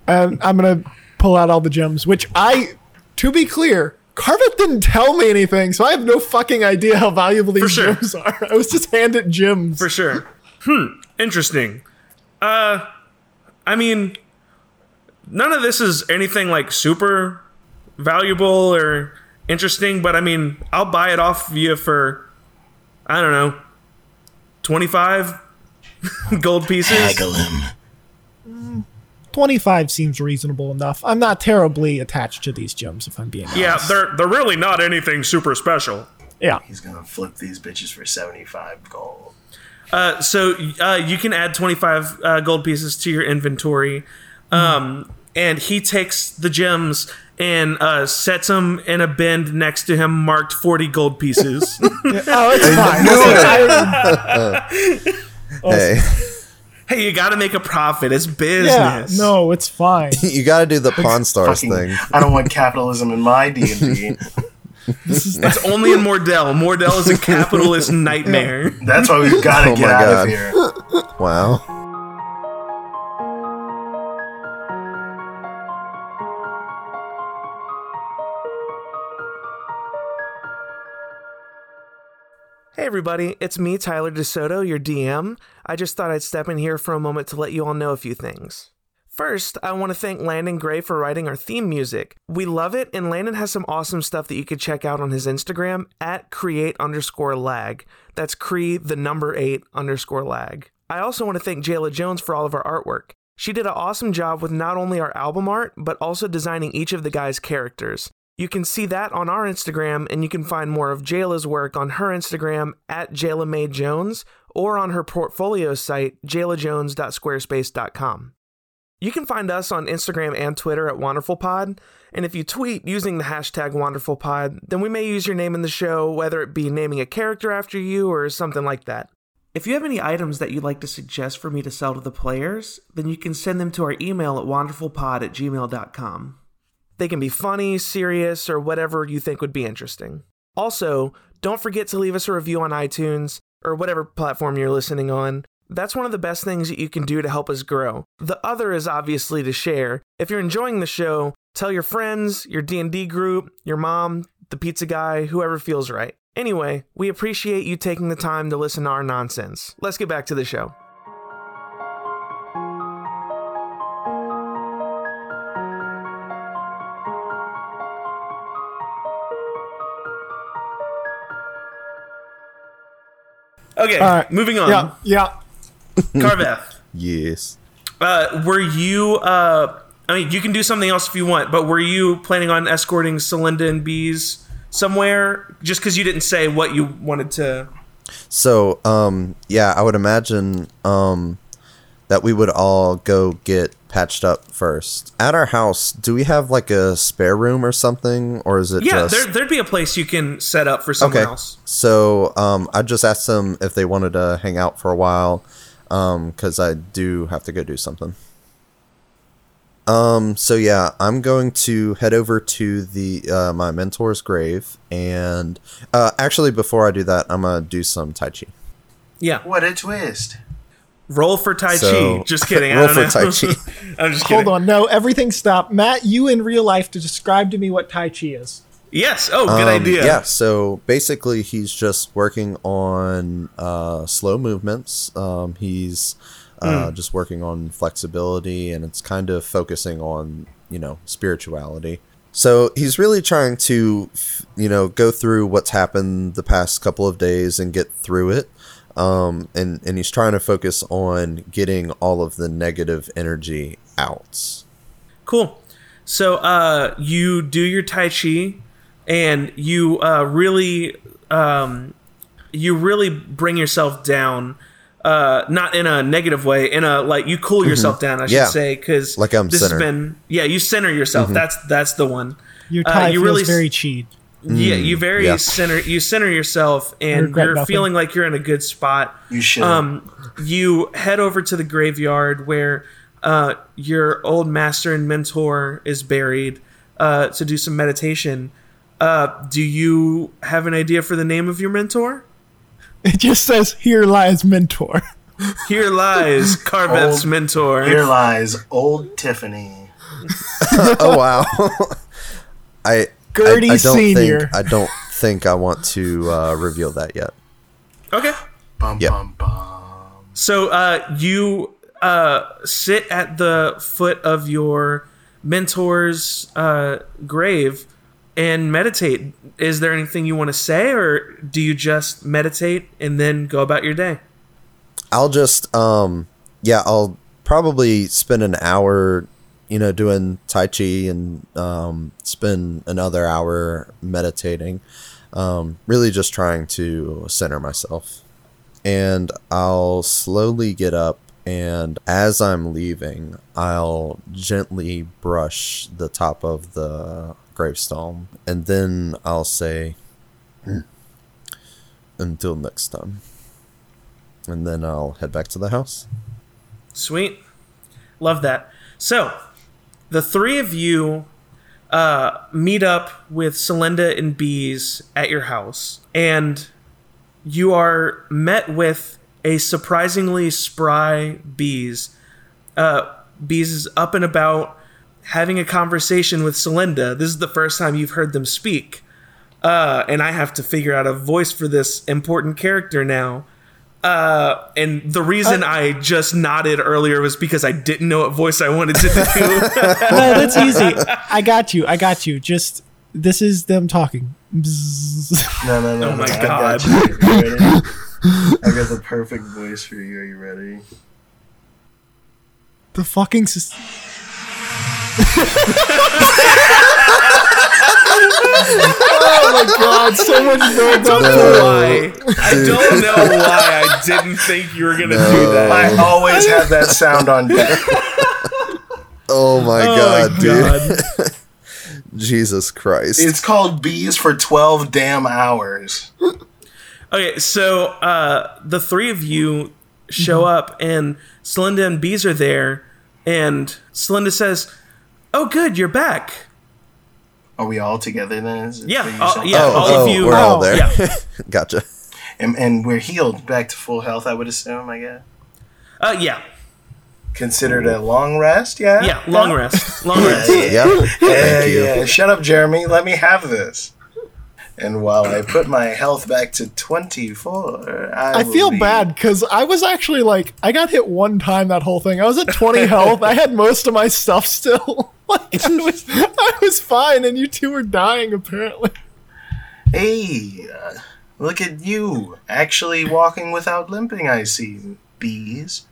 And I'm gonna pull out all the gems, which I, to be clear, Carveth didn't tell me anything, so I have no fucking idea how valuable these
sure.
gems are. I was just handed gems.
For sure. Hmm. Interesting. Uh, I mean, none of this is anything like super valuable or interesting, but I mean, I'll buy it off you for, I don't know, 25 gold pieces.
Haggle him.
25 seems reasonable enough. I'm not terribly attached to these gems, if I'm being honest.
Yeah, they're they're really not anything super special.
Yeah.
He's gonna flip these bitches for 75 gold.
Uh, so uh, you can add 25 uh, gold pieces to your inventory. Um, and he takes the gems and uh, sets them in a bend next to him marked 40 gold pieces.
Oh, it's fine. I-
Hey,
hey, you got to make a profit. It's
yeah,
business.
no, it's fine.
you got to do the Pawn Stars
Fucking,
thing.
I don't want capitalism in my D&D.
This is
It's only in Mordell. Mordell is a capitalist nightmare.
That's why we've got to
Oh
get out
God.
of here.
Wow.
Everybody, it's me, Tyler DeSoto, your DM. I just thought I'd step in here for a moment to let you all know a few things. First, I want to thank Landon Grey for writing our theme music. We love it, and Landon has some awesome stuff that you could check out on his Instagram at create underscore lag. That's Cree the number eight underscore lag. I also want to thank Jayla Jones for all of our artwork. She did an awesome job with not only our album art, but also designing each of the guys' characters. You can see that on our Instagram, and you can find more of Jayla's work on her Instagram at Jayla Mae Jones or on her portfolio site, jaylajones.squarespace.com. You can find us on Instagram and Twitter at WanderfulPod, and if you tweet using the hashtag WanderfulPod, then we may use your name in the show, whether it be naming a character after you or something like that. If you have any items that you'd like to suggest for me to sell to the players, then you can send them to our email at wanderfulpod at gmail.com. They can be funny, serious, or whatever you think would be interesting. Also, don't forget to leave us a review on iTunes or whatever platform you're listening on. That's one of the best things that you can do to help us grow. The other is obviously to share. If you're enjoying the show, tell your friends, your D&D group, your mom, the pizza guy, whoever feels right. Anyway, we appreciate you taking the time to listen to our nonsense. Let's get back to the show. Okay,
All right.
moving on.
Yeah, yeah.
Carveth.
Yes.
Uh, were you? Uh, I mean, you can do something else if you want, but were you planning on escorting Celinda and Beeze somewhere? Just because you didn't say what you wanted to.
So, um, yeah, I would imagine um, that we would all go get patched up first. At our house, do we have like a spare room or something, or is it
Yeah,
just
there, there'd be a place you can set up for someone
okay?
else.
So um, I just asked them if they wanted to hang out for a while, because I do have to go do something. Um. So yeah, I'm going to head over to the uh, my mentor's grave, and uh, actually, before I do that, I'm gonna do some tai chi.
Yeah,
What a twist.
Roll for Tai Chi. Just kidding. I
roll
don't
for
know.
Tai Chi.
I'm just kidding.
Hold on, no, everything stopped. Matt, you in real life to describe to me what Tai Chi is.
Yes. Oh, good
Um,
idea.
Yeah, so basically, he's just working on uh, slow movements. Um, he's uh, just working on flexibility, and it's kind of focusing on you know spirituality. So he's really trying to you know go through what's happened the past couple of days and get through it. Um, and and he's trying to focus on getting all of the negative energy out.
Cool. So uh, you do your Tai Chi, and you uh, really, um, you really bring yourself down. Uh, not in a negative way, in a like you cool yourself down. I should
Yeah.
say because
Like I'm
this has been yeah you center yourself. That's that's the one.
Your
Uh,
Tai
you
feels
really-
very cheat.
Yeah, you very
yeah.
center you center yourself, and you're
nothing.
feeling like you're in a good spot.
You should.
Um, you head over to the graveyard where uh, your old master and mentor is buried uh, to do some meditation. Uh, do you have an idea for the name of your mentor?
It just says, "Here lies mentor."
Here lies Carveth's mentor.
Here lies old Tiffany.
oh wow. I
Gertie
I, I don't
Senior.
Think, I don't think I want to uh, reveal that yet.
Okay.
Bum
Yep.
bum bum.
So uh, you uh, sit at the foot of your mentor's uh, grave and meditate. Is there anything you want to say, or do you just meditate and then go about your day?
I'll just um yeah, I'll probably spend an hour, you know, doing tai chi and um spend another hour meditating. Um really just trying to center myself. And I'll slowly get up and as I'm leaving, I'll gently brush the top of the gravestone and then I'll say "Hmm. until next time and then I'll head back to the house.
Sweet. Love that. So, the three of you uh, meet up with Celinda and Beeze at your house, and you are met with a surprisingly spry Beeze. Uh, Beeze is up and about having a conversation with Celinda. This is the first time you've heard them speak. Uh, and I have to figure out a voice for this important character now. Uh, and the reason I just nodded earlier was because I didn't know what voice I wanted to do.
no, that's easy. I got you. I got you. Just this is them talking.
No, no, no.
Oh my
no, I
God.
got you. You ready? I got the perfect voice for you. Are you ready?
The fucking. Sis- oh my god! So much build up.
why? I don't know why I didn't think you were gonna do that.
I always have that sound on deck.
Oh my
Oh
god,
my
dude.
God.
Jesus Christ.
It's called Beeze for 12 damn hours.
Okay, so uh, the three of you show up, and Celinda and Bees are there, and Celinda says, "Oh, good, you're back."
Are we all together then? Is
Yeah, uh, yeah.
oh,
all
oh,
of you-
we're all there.
yeah.
gotcha.
And, and we're healed back to full health, I would assume, I guess.
Uh, yeah,
Considered a long rest, yeah?
yeah. Long rest, long rest.
yeah.
Yep.
Yeah,
Thank you.
yeah. Shut up, Jeremy. Let me have this. And while I put my health back to 24, I,
I feel
be-
bad because I was actually like, I got hit one time that whole thing. I was at 20 health. I had most of my stuff still. like, I was, I was fine, and you two were dying apparently.
Hey, uh, look at you. Actually walking without limping, I see. Beeze.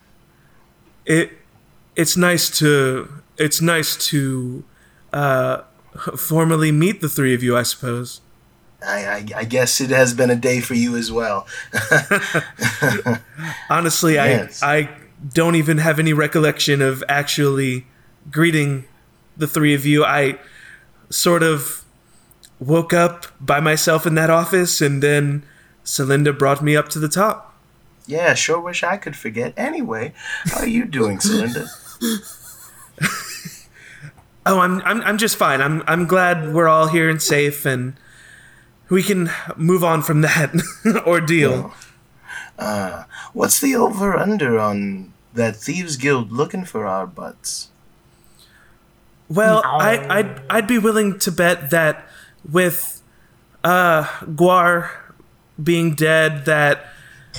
it it's nice to it's nice to uh formally meet the three of you i suppose
I, I, I guess it has been a day for you as well.
honestly
Yes.
i i don't even have any recollection of actually greeting the three of you. I sort of woke up by myself in that office, and then Celinda brought me up to the top.
Yeah, sure wish I could forget. Anyway, how are you doing, Celinda?
Oh, I'm I'm I'm just fine. I'm I'm glad we're all here and safe, and we can move on from that ordeal.
What's the over under on that Thieves Guild looking for our butts?
Well, I I'd I'd be willing to bet that with uh Guar being dead, that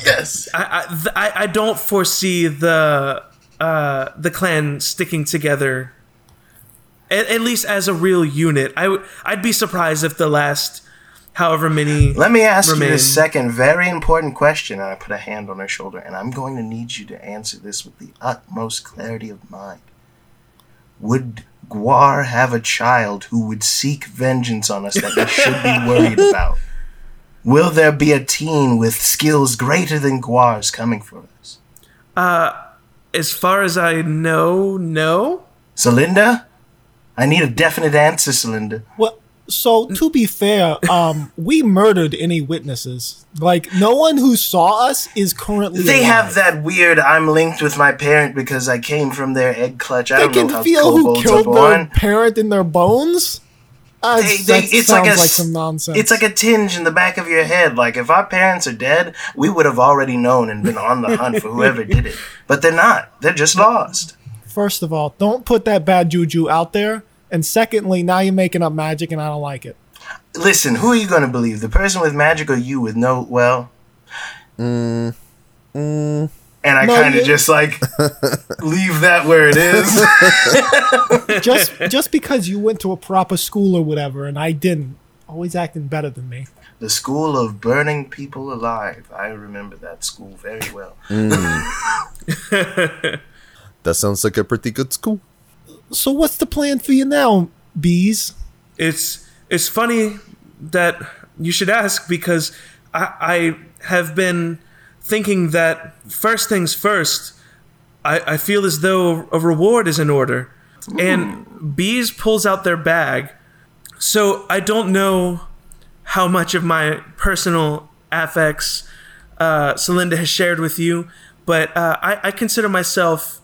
Yes.
I I, th- I I don't foresee the uh the clan sticking together. At, at least as a real unit, I I'd be surprised if the last however many.
Let me ask you a second very important question. And I put a hand on her shoulder, and I'm going to need you to answer this with the utmost clarity of mind. Would Guar have a child who would seek vengeance on us that we should be worried about? Will there be a teen with skills greater than Guar's coming for us?
Uh, as far as I know, no.
Celinda? I need a definite answer, Celinda.
Well, so to be fair, um, we murdered any witnesses. Like no one who saw us is currently.
They
alive.
have that weird I'm linked with my parent because I came from their egg clutch. I
They
don't know
can
how
feel who killed their parent in their bones. Uh,
They- they- it's
sounds
like a
like some nonsense.
It's like a tinge in the back of your head. Like if our parents are dead, we would have already known and been on the hunt for whoever did it. But they're not. They're just lost.
First of all, don't put that bad juju out there. And secondly, now you're making up magic, and I don't like it.
Listen, who are you going to believe? The person with magic or you with no well?
Mm, mm,
And I
No,
kind of just like leave that where it is.
Just just because you went to a proper school or whatever, and I didn't, always acting better than me.
the school of burning people alive. I remember that school very well.
that sounds like a pretty good school.
So what's the plan for you now, Beeze?
It's it's funny that you should ask because I, I have been thinking that first things first. I, I feel as though a reward is in order, and Beeze pulls out their bag. So I don't know how much of my personal affects uh, Celinda has shared with you, but uh, I, I consider myself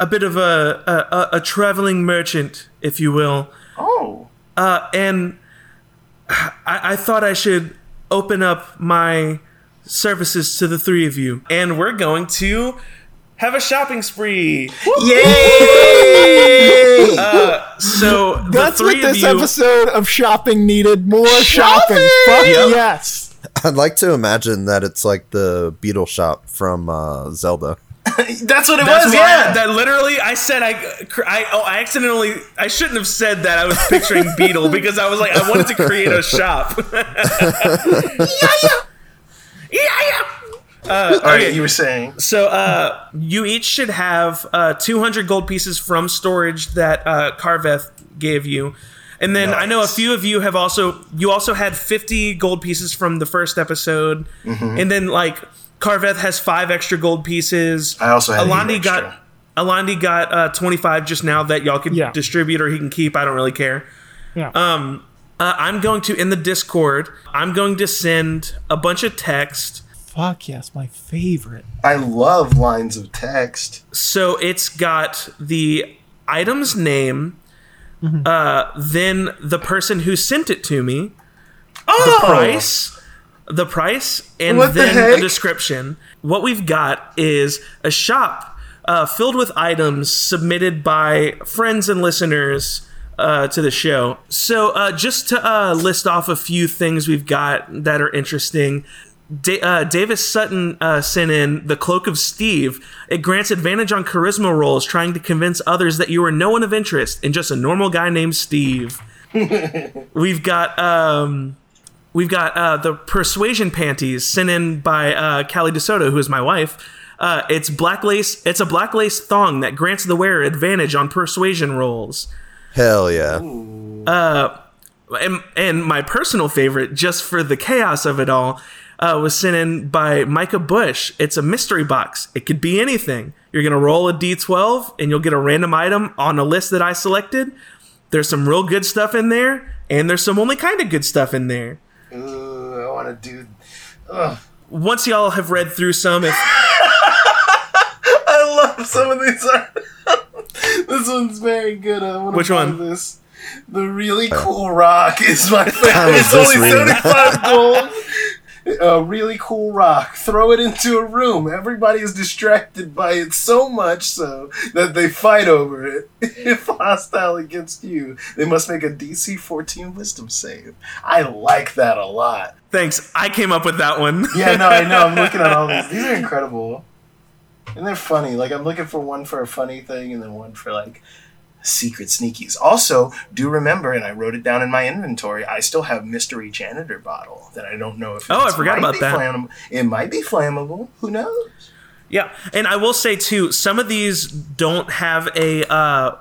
a bit of a, a, a- a traveling merchant, if you will.
Oh,
Uh, and I, I thought I should open up my services to the three of you. And we're going to have a shopping spree.
yay!
So the
That's
three
what this
of you,
episode of shopping needed. More shopping. Fuck
Yep.
yes.
I'd like to imagine that it's like the Beedle shop from uh, Zelda.
That's what it
That's
was. Yeah.
that literally I said I, I oh I accidentally I shouldn't have said that I was picturing Beedle because I was like I wanted to create a shop. yeah, yeah. yeah, Uh,
All right,
okay.
you were saying.
So uh, you each should have uh, 200 gold pieces from storage that uh, Carveth gave you. And then I know a few of you have also you also had 50 gold pieces from the first episode.
Mm-hmm.
And then like Carveth has 5 extra gold pieces.
I also had
Alandi
eight
got. Alandi got uh, 25 just now that y'all can
Yeah.
distribute or he can keep. I don't really care.
Yeah.
Uh, I'm going to in the Discord. I'm going to send a bunch of text
Fuck yes, my favorite.
I love lines of text.
So it's got the item's name, uh, then the person who sent it to me,
Oh,
the price, the price, and
What the
then
heck?
a description. What we've got is a shop uh, filled with items submitted by friends and listeners. Uh, to the show. So, uh, just to uh, list off a few things we've got that are interesting. Da- uh, Davis Sutton uh, sent in the Cloak of Steve. It grants advantage on charisma rolls, trying to convince others that you are no one of interest and just a normal guy named Steve. we've got um, we've got uh, the Persuasion panties sent in by uh, Callie DeSoto, who is my wife. Uh, it's black lace. It's a black lace thong that grants the wearer advantage on persuasion rolls.
Hell yeah.
and, and my personal favorite, just for the chaos of it all, uh, was sent in by Micah Bush. It's a mystery box. It could be anything. You're gonna roll a d12, and you'll get a random item on a list that I selected. There's some real good stuff in there, and there's some only kind of good stuff in there.
Ooh, I want to do. Ugh.
Once y'all have read through some, if
I love some of these. this one's very good. I want to
Which one?
This. The really cool rock is my favorite. It's only seventy-five gold. A really cool rock. Throw it into a room. Everybody is distracted by it so much so that they fight over it. If hostile against you, they must make a DC 14 Wisdom save. I like that a lot.
thanks, I came up with that one.
Yeah, no, I know. I'm looking at all these. These are incredible. And they're funny. Like, I'm looking for one for a funny thing and then one for, like, secret sneakies. Also, do remember, and I wrote it down in my inventory, I still have Mystery Janitor Bottle that I don't know if
Oh, I forgot about that.
flammable. It might be flammable. Who knows?
Yeah, and I will say too, some of these don't have a uh,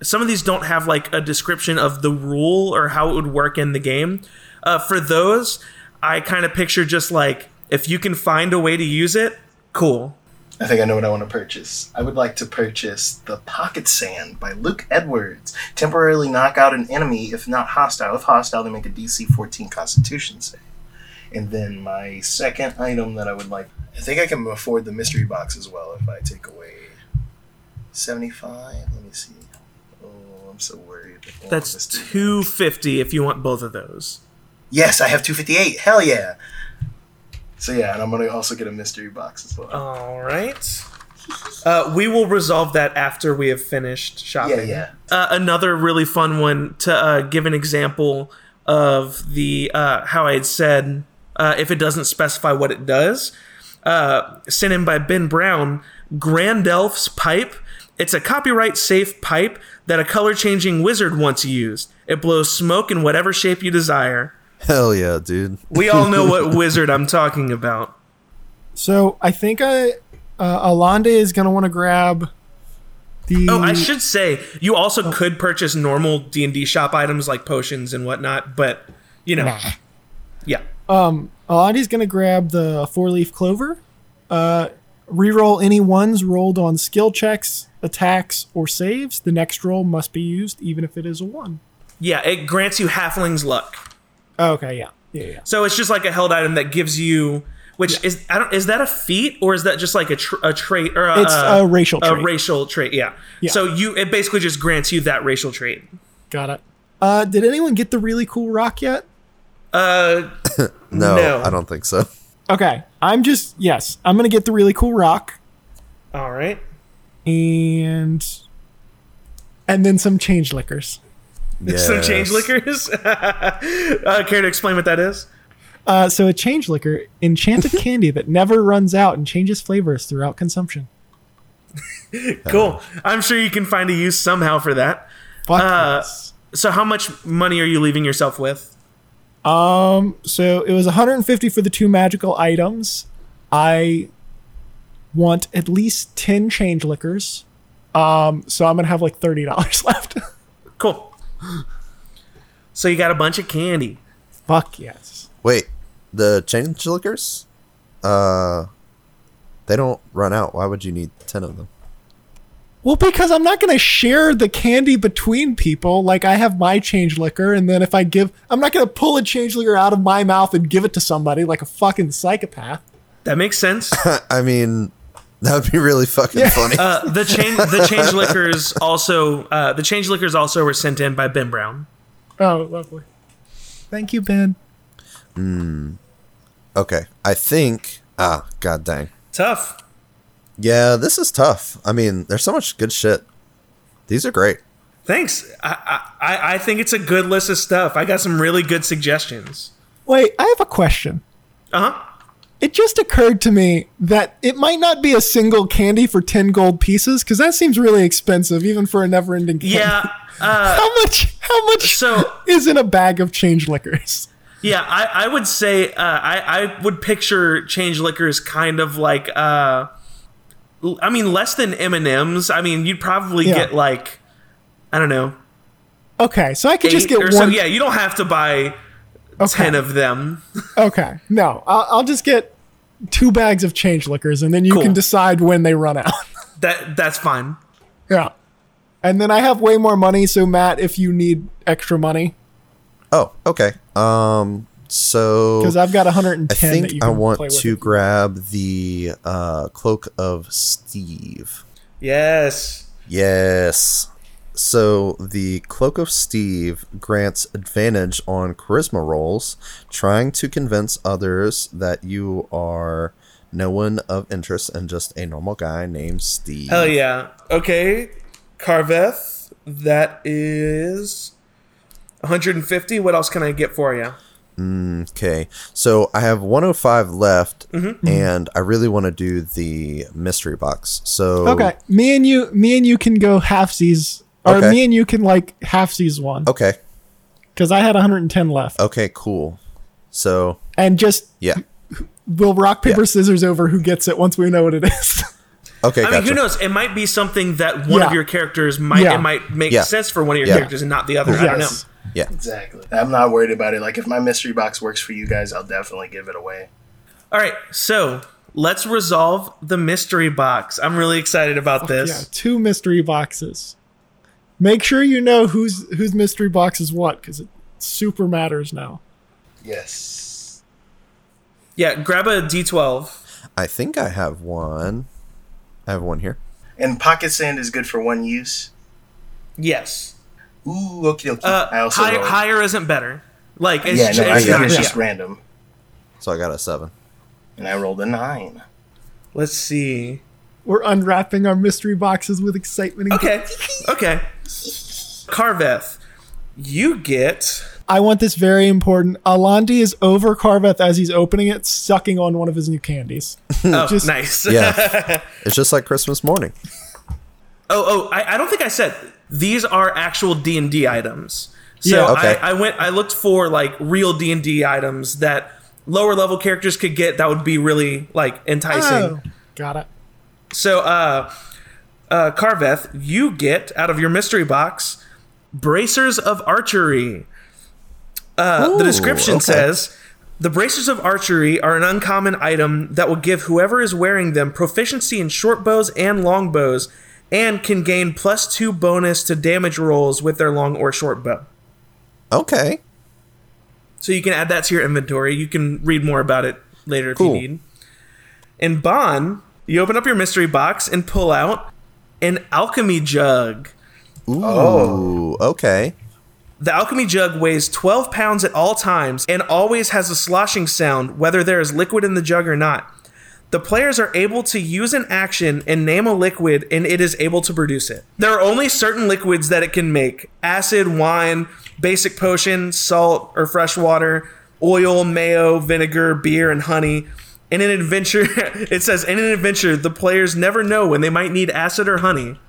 some of these don't have like a description of the rule or how it would work in the game. Uh, for those, I kind of picture just like if you can find a way to use it, cool.
I think I know what I want to purchase. I would like to purchase the Pocket Sand by Luke Edwards. Temporarily knock out an enemy if not hostile. If hostile, they make a DC 14 Constitution save. And then my second item that I would like, I think I can afford the mystery box as well if I take away 75. Let me see. Oh, I'm so worried. Oh,
That's 250
box.
if you want both of those.
Yes, I have 258. Hell yeah. So yeah, and I'm gonna also get a mystery box as well.
All right. Uh, we will resolve that after we have finished shopping.
yeah, yeah.
uh, another really fun one to uh, give an example of the uh, how I had said uh, if it doesn't specify what it does. Uh, sent in by Ben Brown, Grand Elf's pipe. It's a copyright safe pipe that a color changing wizard once used. It blows smoke in whatever shape you desire.
Hell yeah, dude.
We all know what wizard I'm talking about.
So I think I uh, Alandi is gonna want to grab the.
Oh, I should say you also could purchase normal D and D shop items like potions and whatnot, but you know,
Nah.
yeah.
Um, Alandi's gonna grab the four leaf clover. Uh, reroll any ones rolled on skill checks, attacks, or saves. The next roll must be used, even if it is a one.
Yeah, it grants you halfling's luck.
Oh, okay, yeah, yeah, yeah.
So it's just like a held item that gives you, which is I don't is that a feat or is that just like a, tr- a trait or a,
It's a racial
a
trait.
racial trait? Yeah.
Yeah.
So you it basically just grants you that racial trait.
Got it. Uh, did anyone get the really cool rock yet?
Uh,
No,
No.
I don't think so.
Okay, I'm just yes, I'm gonna get the really cool rock
all right.
and and then some change liquors.
Some change liquors. uh, care to explain what that is?
Uh, so a change liquor, enchanted candy that never runs out and changes flavors throughout consumption.
Cool. I'm sure you can find a use somehow for that.
Fuck
Uh,
yes.
So how much money are you leaving yourself with?
Um, so it was 150 for the two magical items. I want at least 10 change liquors. Um, so I'm gonna have like $30 left.
Cool. So you got a bunch of candy.
Fuck yes.
Wait, the change liquors? Uh, they don't run out. Why would you need ten of them?
Well, because I'm not gonna share the candy between people. Like I have my change liquor, and then if I give, I'm not gonna pull a change liquor out of my mouth and give it to somebody like a fucking psychopath.
That makes sense.
I mean, that would be really fucking funny.
Uh, the change the change liquors also uh, the change liquors also were sent in by Ben Brown.
Oh, lovely. Thank you, Ben.
okay, I think. Ah, god dang.
Tough.
Yeah, this is tough. I mean, there's so much good shit. These are great.
Thanks. I, I I think it's a good list of stuff. I got some really good suggestions.
Wait, I have a question.
Uh huh.
It just occurred to me that it might not be a single candy for 10 gold pieces because that seems really expensive even for a never-ending candy.
Yeah. Uh,
How much how much
so
is in a bag of change liquors?
yeah, I, I would say uh, I I would picture change liquors kind of like uh, I mean less than M and M's. I mean you'd probably
Yeah.
get like I don't know
Okay, so I could just get one.
so. Yeah, you don't have to buy
okay.
ten of them.
Okay, no, I'll, I'll just get two bags of change liquors, and then you
Cool.
can decide when they run out.
That that's fine.
yeah, and then I have way more money. So Matt, if you need extra money,
Oh, okay. Um, so
because I've got
I
110 that you
think
can
I want
play with.
to grab the uh, cloak of Steve.
Yes.
Yes. So the Cloak of Steve grants advantage on charisma rolls, trying to convince others that you are no one of interest and just a normal guy named Steve.
Hell yeah. Okay, Carveth. That is 150. What else can I get for you?
Okay. So I have 105 left,
Mm-hmm.
and I really want to do the mystery box. So
Okay, me and you, me and you can go halfsies, or
Okay.
me and you can like halfsies one
Okay.
because I had 110 left,
Okay. Cool. So
and just
yeah.
we'll rock paper
Yeah.
scissors over who gets it once we know what it is.
Okay.
I mean, who knows? It might be something that one of your characters might
Yeah.
it might make
Yeah.
sense for one of your
Yeah.
characters and not the other. I don't know.
Yeah.
Exactly. I'm not worried about it. Like if my mystery box works for you guys, I'll definitely give it away.
All right, so let's resolve the mystery box. I'm really excited about this.
Yeah, two mystery boxes. Make sure you know whose whose mystery box is what, because it super matters now.
Yes.
Yeah, grab a D12.
I think I have one. I have one here.
And pocket sand is good for one use.
Yes.
Ooh, okay, dokie.
Uh,
I also
high, higher isn't better. Like it's,
Yeah, no,
it's
think
not.
it's
yeah.
just random.
So I got a seven.
And I rolled a nine.
Let's see.
We're unwrapping our mystery boxes with excitement. and-
Okay. Okay. Carveth, you get.
I want this very important. Alandi is over Carveth as he's opening it, sucking on one of his new candies.
Oh,
Just-
nice.
Yeah. it's just like Christmas morning.
Oh, oh, I, I don't think I said these are actual D and D items. So
Yeah.
Okay.
I, I went, I looked for like real D and D items that lower level characters could get. That would be really like enticing.
Oh, got it.
So, uh, uh, Carveth, you get out of your mystery box bracers of archery. Uh, the description
okay.
says the bracers of archery are an uncommon item that will give whoever is wearing them proficiency in short bows and long bows, and can gain plus two bonus to damage rolls with their long or short bow.
Okay.
So you can add that to your inventory. You can read more about it later if you need. In Bond, you open up your mystery box and pull out an alchemy jug.
Ooh.
Oh.
Okay.
The alchemy jug weighs 12 pounds at all times and always has a sloshing sound, whether there is liquid in the jug or not. The players are able to use an action and name a liquid, and it is able to produce it. There are only certain liquids that it can make acid, wine, basic potion, salt or fresh water, oil, mayo, vinegar, beer, and honey. In an adventure, it says, in an adventure, the players never know when they might need acid or honey.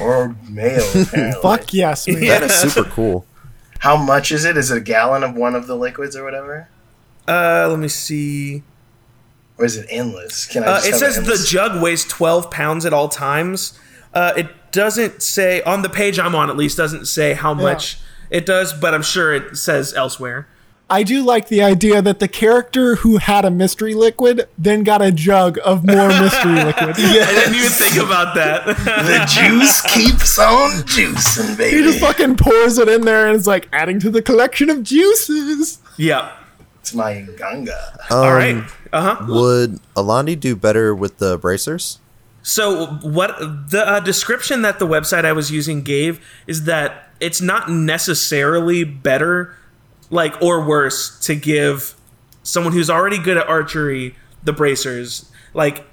Or mayo, apparently.
Fuck yes, man.
Yeah.
That is super cool.
How much is it? Is it a gallon of one of the liquids or whatever?
Uh, let me see.
Or is it endless? Can I
Uh, it says
an
the jug weighs 12 pounds at all times. Uh, it doesn't say, on the page I'm on at least, doesn't say how much it does, but I'm sure it says elsewhere.
I do like the idea that the character who had a mystery liquid then got a jug of more mystery liquid.
Yeah, I didn't even think about that.
the juice keeps on juicing, baby.
He just fucking pours it in there and it's like adding to the collection of juices.
yeah.
It's my ganga.
All right. Uh huh.
Would Alandi do better with the bracers?
So what the uh, description that the website I was using gave is that it's not necessarily better, like or worse, to give someone who's already good at archery the bracers. Like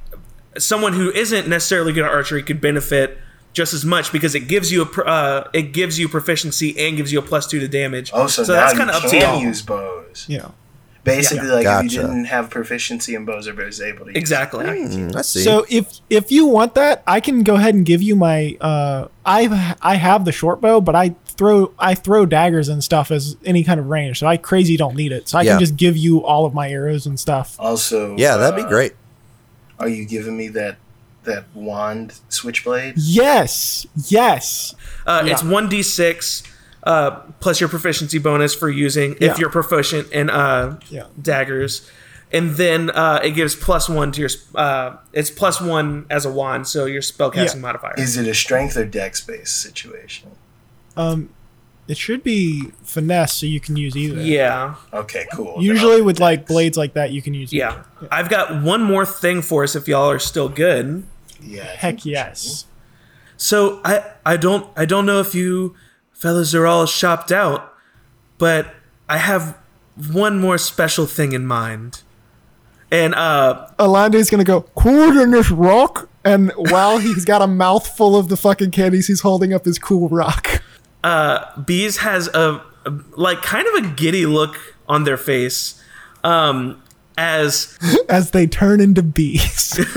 someone who isn't necessarily good at archery could benefit just as much because it gives you a uh, it gives you proficiency and gives you a plus two to damage.
Oh, so, now
that's kind of up to you.
use bows.
Yeah.
Basically, like if you didn't have proficiency in bows, or was able to use
Exactly.
Mm, I see.
So if if you want that, I can go ahead and give you my uh I I have the short bow, but I throw I throw daggers and stuff as any kind of range. So I crazy don't need it. So I
Yeah.
can just give you all of my arrows and stuff.
Also,
yeah, that'd
uh,
be great.
Are you giving me that that wand switchblade?
Yes. Yes.
Uh, It's one d six. uh, plus your proficiency bonus for using
Yeah.
if you're proficient in uh,
Yeah.
daggers. And then uh, it gives plus one to your. Uh, it's plus one as a wand, so your spellcasting
Yeah.
modifier.
Is it a strength or dex based situation?
Um, it should be finesse, so you can use either.
yeah,
Okay, cool.
Usually with like blades like that, you can use.
yeah. I've got one more thing for us if y'all are still good.
Yeah.
Heck yes.
So I I don't I don't know if you fellas are all shopped out, but I have one more special thing in mind. And uh
Alandi's gonna go cool in this rock, and while he's got a mouthful of the fucking candies, he's holding up his cool rock.
Beeze has a, a like kind of a giddy look on their face um as
as they turn into bees.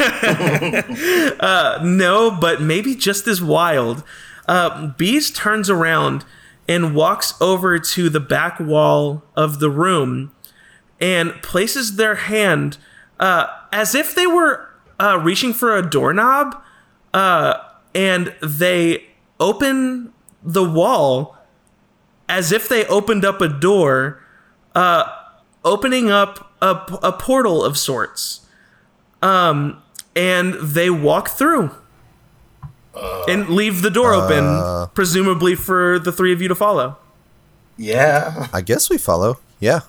no, but maybe just as wild. Uh, Beeze turns around and walks over to the back wall of the room and places their hand uh, as if they were uh, reaching for a doorknob, uh, and they open the wall as if they opened up a door, uh, opening up a, a portal of sorts. Um, and they walk through and leave the door open, presumably for the three of you to follow.
Yeah.
I guess we follow. Yeah.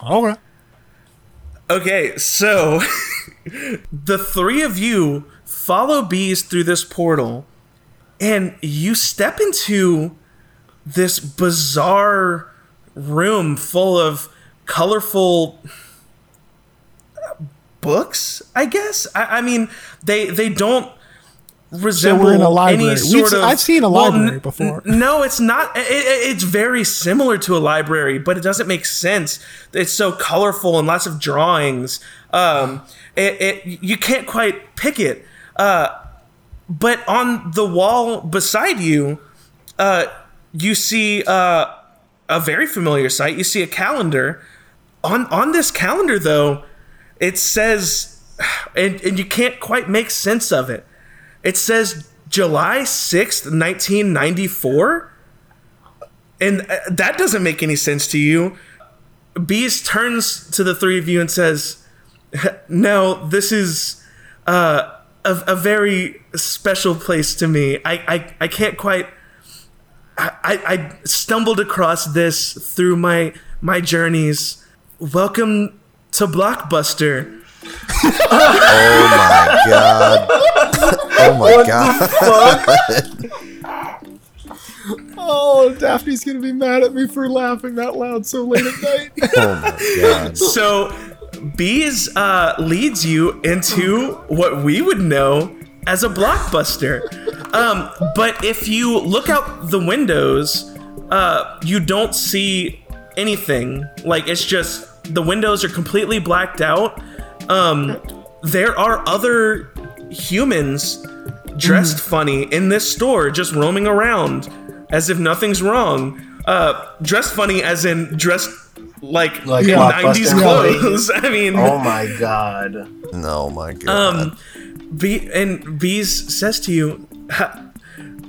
All right.
Okay, so the three of you follow Beeze through this portal, and you step into this bizarre room full of colorful books. I guess. I, I mean, they they don't resemble
we're in a library.
any
We've
sort of.
I've seen a
Well,
library
n-
before.
n- No, it's not. It- it's very similar to a library, but it doesn't make sense. It's so colorful and lots of drawings. Um, it, it you can't quite pick it. Uh, but on the wall beside you, uh, you see uh, a very familiar sight. You see a calendar. On on this calendar, though, it says, and, and you can't quite make sense of it. It says July 6th, 1994. And uh, that doesn't make any sense to you. Beeze turns to the three of you and says, No, this is uh, a, a very special place to me. I, I, I can't quite. I, I I stumbled across this through my my journeys. Welcome to Blockbuster.
Oh my god. oh my god.
Oh, Daphne's gonna be mad at me for laughing that loud so late at night.
Oh my god.
So, Beeze uh, leads you into what we would know as a blockbuster. Um, but if you look out the windows, uh, you don't see anything. Like, it's just the windows are completely blacked out. Um, there are other humans dressed funny in this store, just roaming around as if nothing's wrong. Uh, dressed funny as in dressed like,
Like
90s clothes. I mean,
Oh my god.
no, my god.
um, Bee and Beeze says to you,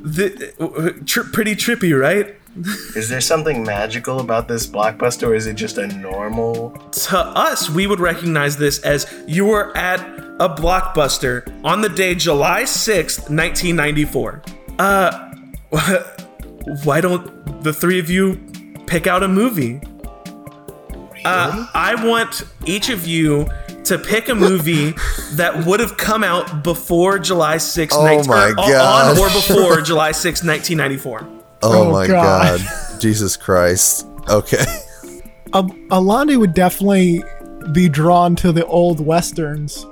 the, tri- pretty trippy, right?
Is there something magical about this blockbuster or is it just a normal
To us, we would recognize this as you were at a blockbuster on the day July 6th, 1994. Uh, why don't the three of you pick out a movie? Uh, I want each of you to pick a movie that would have come out before July 6th,
Oh
19
my
or
God.
on or before July 6th, 1994.
oh,
oh
my
God.
god. Jesus Christ. Okay.
um, Alandi would definitely be drawn to the old westerns.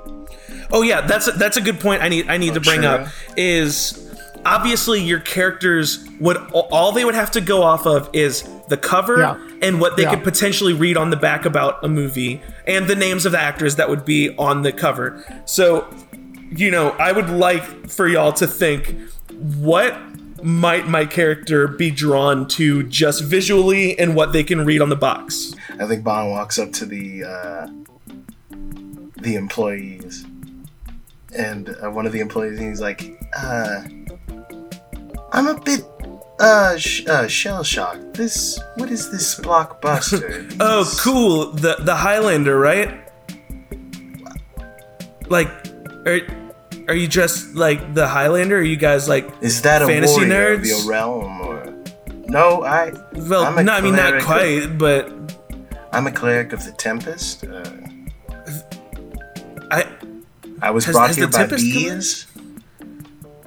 Oh yeah, that's a, that's a good point. I need I need to bring
true.
up is obviously your characters would all they would have to go off of is the cover
Yeah.
and what they
Yeah.
could potentially read on the back about a movie and the names of the actors that would be on the cover. So, you know, I would like for y'all to think what might my character be drawn to just visually and what they can read on the box.
I think Bond walks up to the uh, the employees, and uh, one of the employees, and he's like, uh, "I'm a bit Uh, sh- uh, shell shock. This, what is this blockbuster?
Oh, cool. The the Highlander, right? Like, are are you just like the Highlander? Are you guys like?
Is that a
Fantasy
warrior of your realm or? No, I.
Well,
I'm
no, I mean not quite, but
I'm a cleric of the Tempest. Uh,
I
I was
Has-
brought
has
here
the
by
Tempest come in?
Beeze.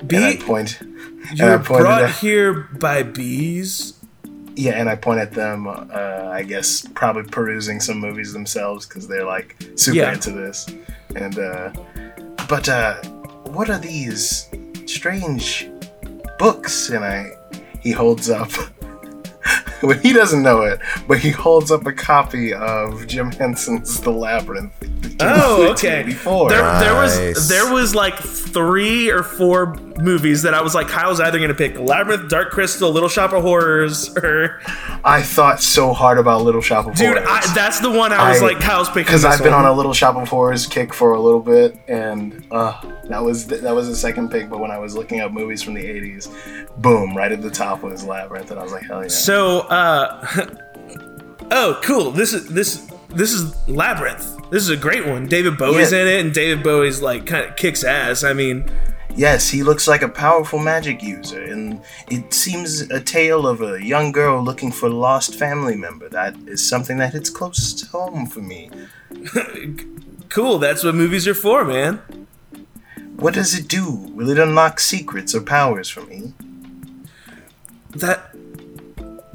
bee.
And I point.
You
and I pointed
brought
at-
here by Beeze.
Yeah, and I point at them. Uh, I guess probably perusing some movies themselves because they're like super
Yeah.
into this. And uh, but uh, what are these strange books? And I, he holds up. well, he doesn't know it, but he holds up a copy of Jim Henson's The Labyrinth. that came out
Oh, okay.
1984.
There, there was there was like three or four movies that I was like, Kyle's either gonna pick Labyrinth, Dark Crystal, Little Shop of Horrors, or
I thought so hard about Little Shop of Horrors.
dude,
Horrors.
I, that's the one I was
I-
like, Kyle's picking
because I've been
one.
on a little shop of horrors kick for a little bit, and uh, that was that was the second pick. But when I was looking up movies from the '80s, boom, right at the top was Labyrinth, and I was like, hell yeah!
So, uh, oh, cool. This is this this is Labyrinth. This is a great one. David Bowie's
Yeah.
in it, and David Bowie's like kind of kicks ass. I mean,
yes, he looks like a powerful magic user, and it seems a tale of a young girl looking for a lost family member. That is something that hits close to home for me.
cool. That's what movies are for, man.
What does it do? Will it unlock secrets or powers for me?
That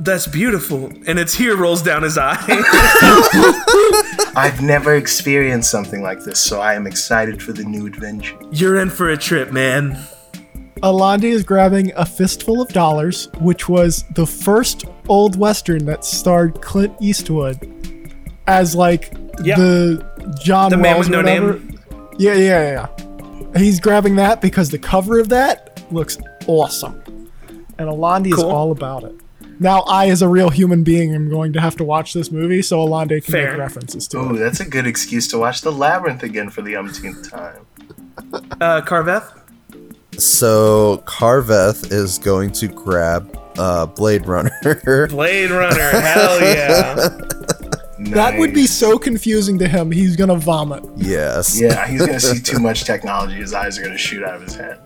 that's beautiful, and a tear rolls down his eye.
I've never experienced something like this, so I am excited for the new adventure.
You're in for a trip, man.
Alandi is grabbing a fistful of dollars, which was the first old western that starred Clint Eastwood as like
Yeah.
the John
The man with no
whatever.
name.
Yeah, yeah, yeah. He's grabbing that because the cover of that looks awesome, and Alandi is all about it. Now, I, as a real human being, am going to have to watch this movie, so Alandi can
Fair.
make references to
Ooh,
it.
that's a good excuse to watch The Labyrinth again for the umpteenth time.
Uh, Carveth.
So Carveth is going to grab uh, Blade Runner.
Blade Runner. Hell yeah.
That would be so confusing to him. He's gonna vomit.
yes.
Yeah, he's gonna see too much technology. His eyes are gonna shoot out of his head.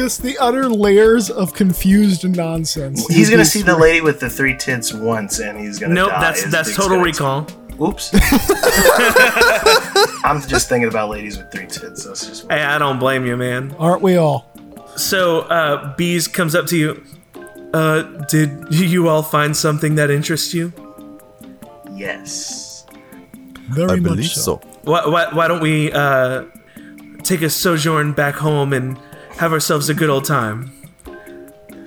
Just the utter layers of confused nonsense.
He's
would
gonna
be
see the lady with the three tits once, and he's gonna.
Nope,
die.
that's
His
that's Total
gonna-
Recall.
Oops. I'm just thinking about ladies with three tits. That's just.
Hey, I don't blame you, man.
Aren't we all?
So, uh, Beeze comes up to you. Uh, did you all find something that interests you?
Yes.
Very
I
much
believe
so.
so.
Why, why, why don't we uh, take a sojourn back home and have ourselves a good old time?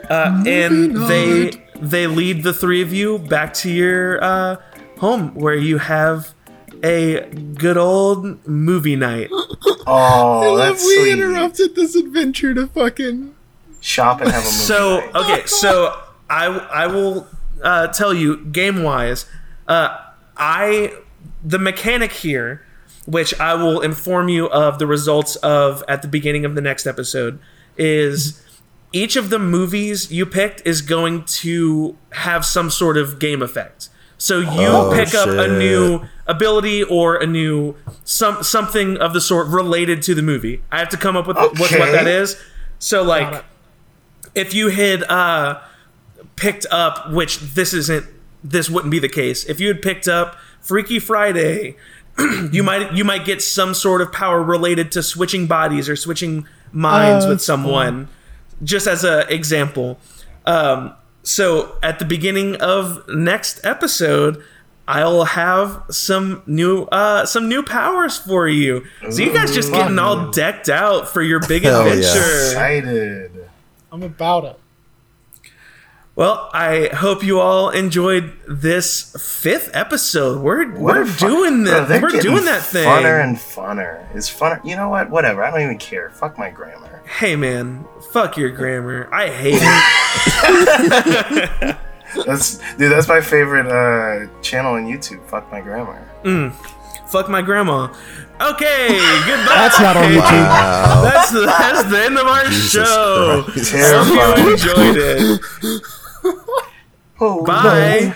Uh, and they they lead the three of you back to your uh, home where you have a good old movie night.
Oh, that's
we
sweet.
interrupted this adventure to fucking.
Shop and have a movie.
So
night.
okay, so I I will uh, tell you game wise, uh, I the mechanic here, which I will inform you of the results of at the beginning of the next episode, is each of the movies you picked is going to have some sort of game effect. So you
Oh,
pick up a new ability or a new some something of the sort related to the movie. I have to come up with, with what
Okay.
that is. So like if you had uh, picked up, which this isn't, this wouldn't be the case. If you had picked up Freaky Friday, you might you might get some sort of power related to switching bodies or switching minds
Oh,
with
that's
someone. Just as an example. Um, so at the beginning of next episode. I'll have some new uh some new powers for you. So you guys just getting all decked out for your big
Hell yeah.
adventure.
excited.
I'm about it.
Well, I hope you all enjoyed this fifth episode. We're
What
we're
a fu-
doing
Bro,
that.
they're
we're doing that thing.
Funner and funner. It's funner. You know what? Whatever. I don't even care. Fuck my grammar.
hey man, fuck your grammar. I hate it.
That's dude. That's my favorite uh, channel on YouTube. Fuck my grammar.
fuck my grandma. Okay, goodbye.
That's not on YouTube.
That's the, that's the end of our
Jesus
show.
Christ.
Hope you enjoyed it.
Oh,
Bye.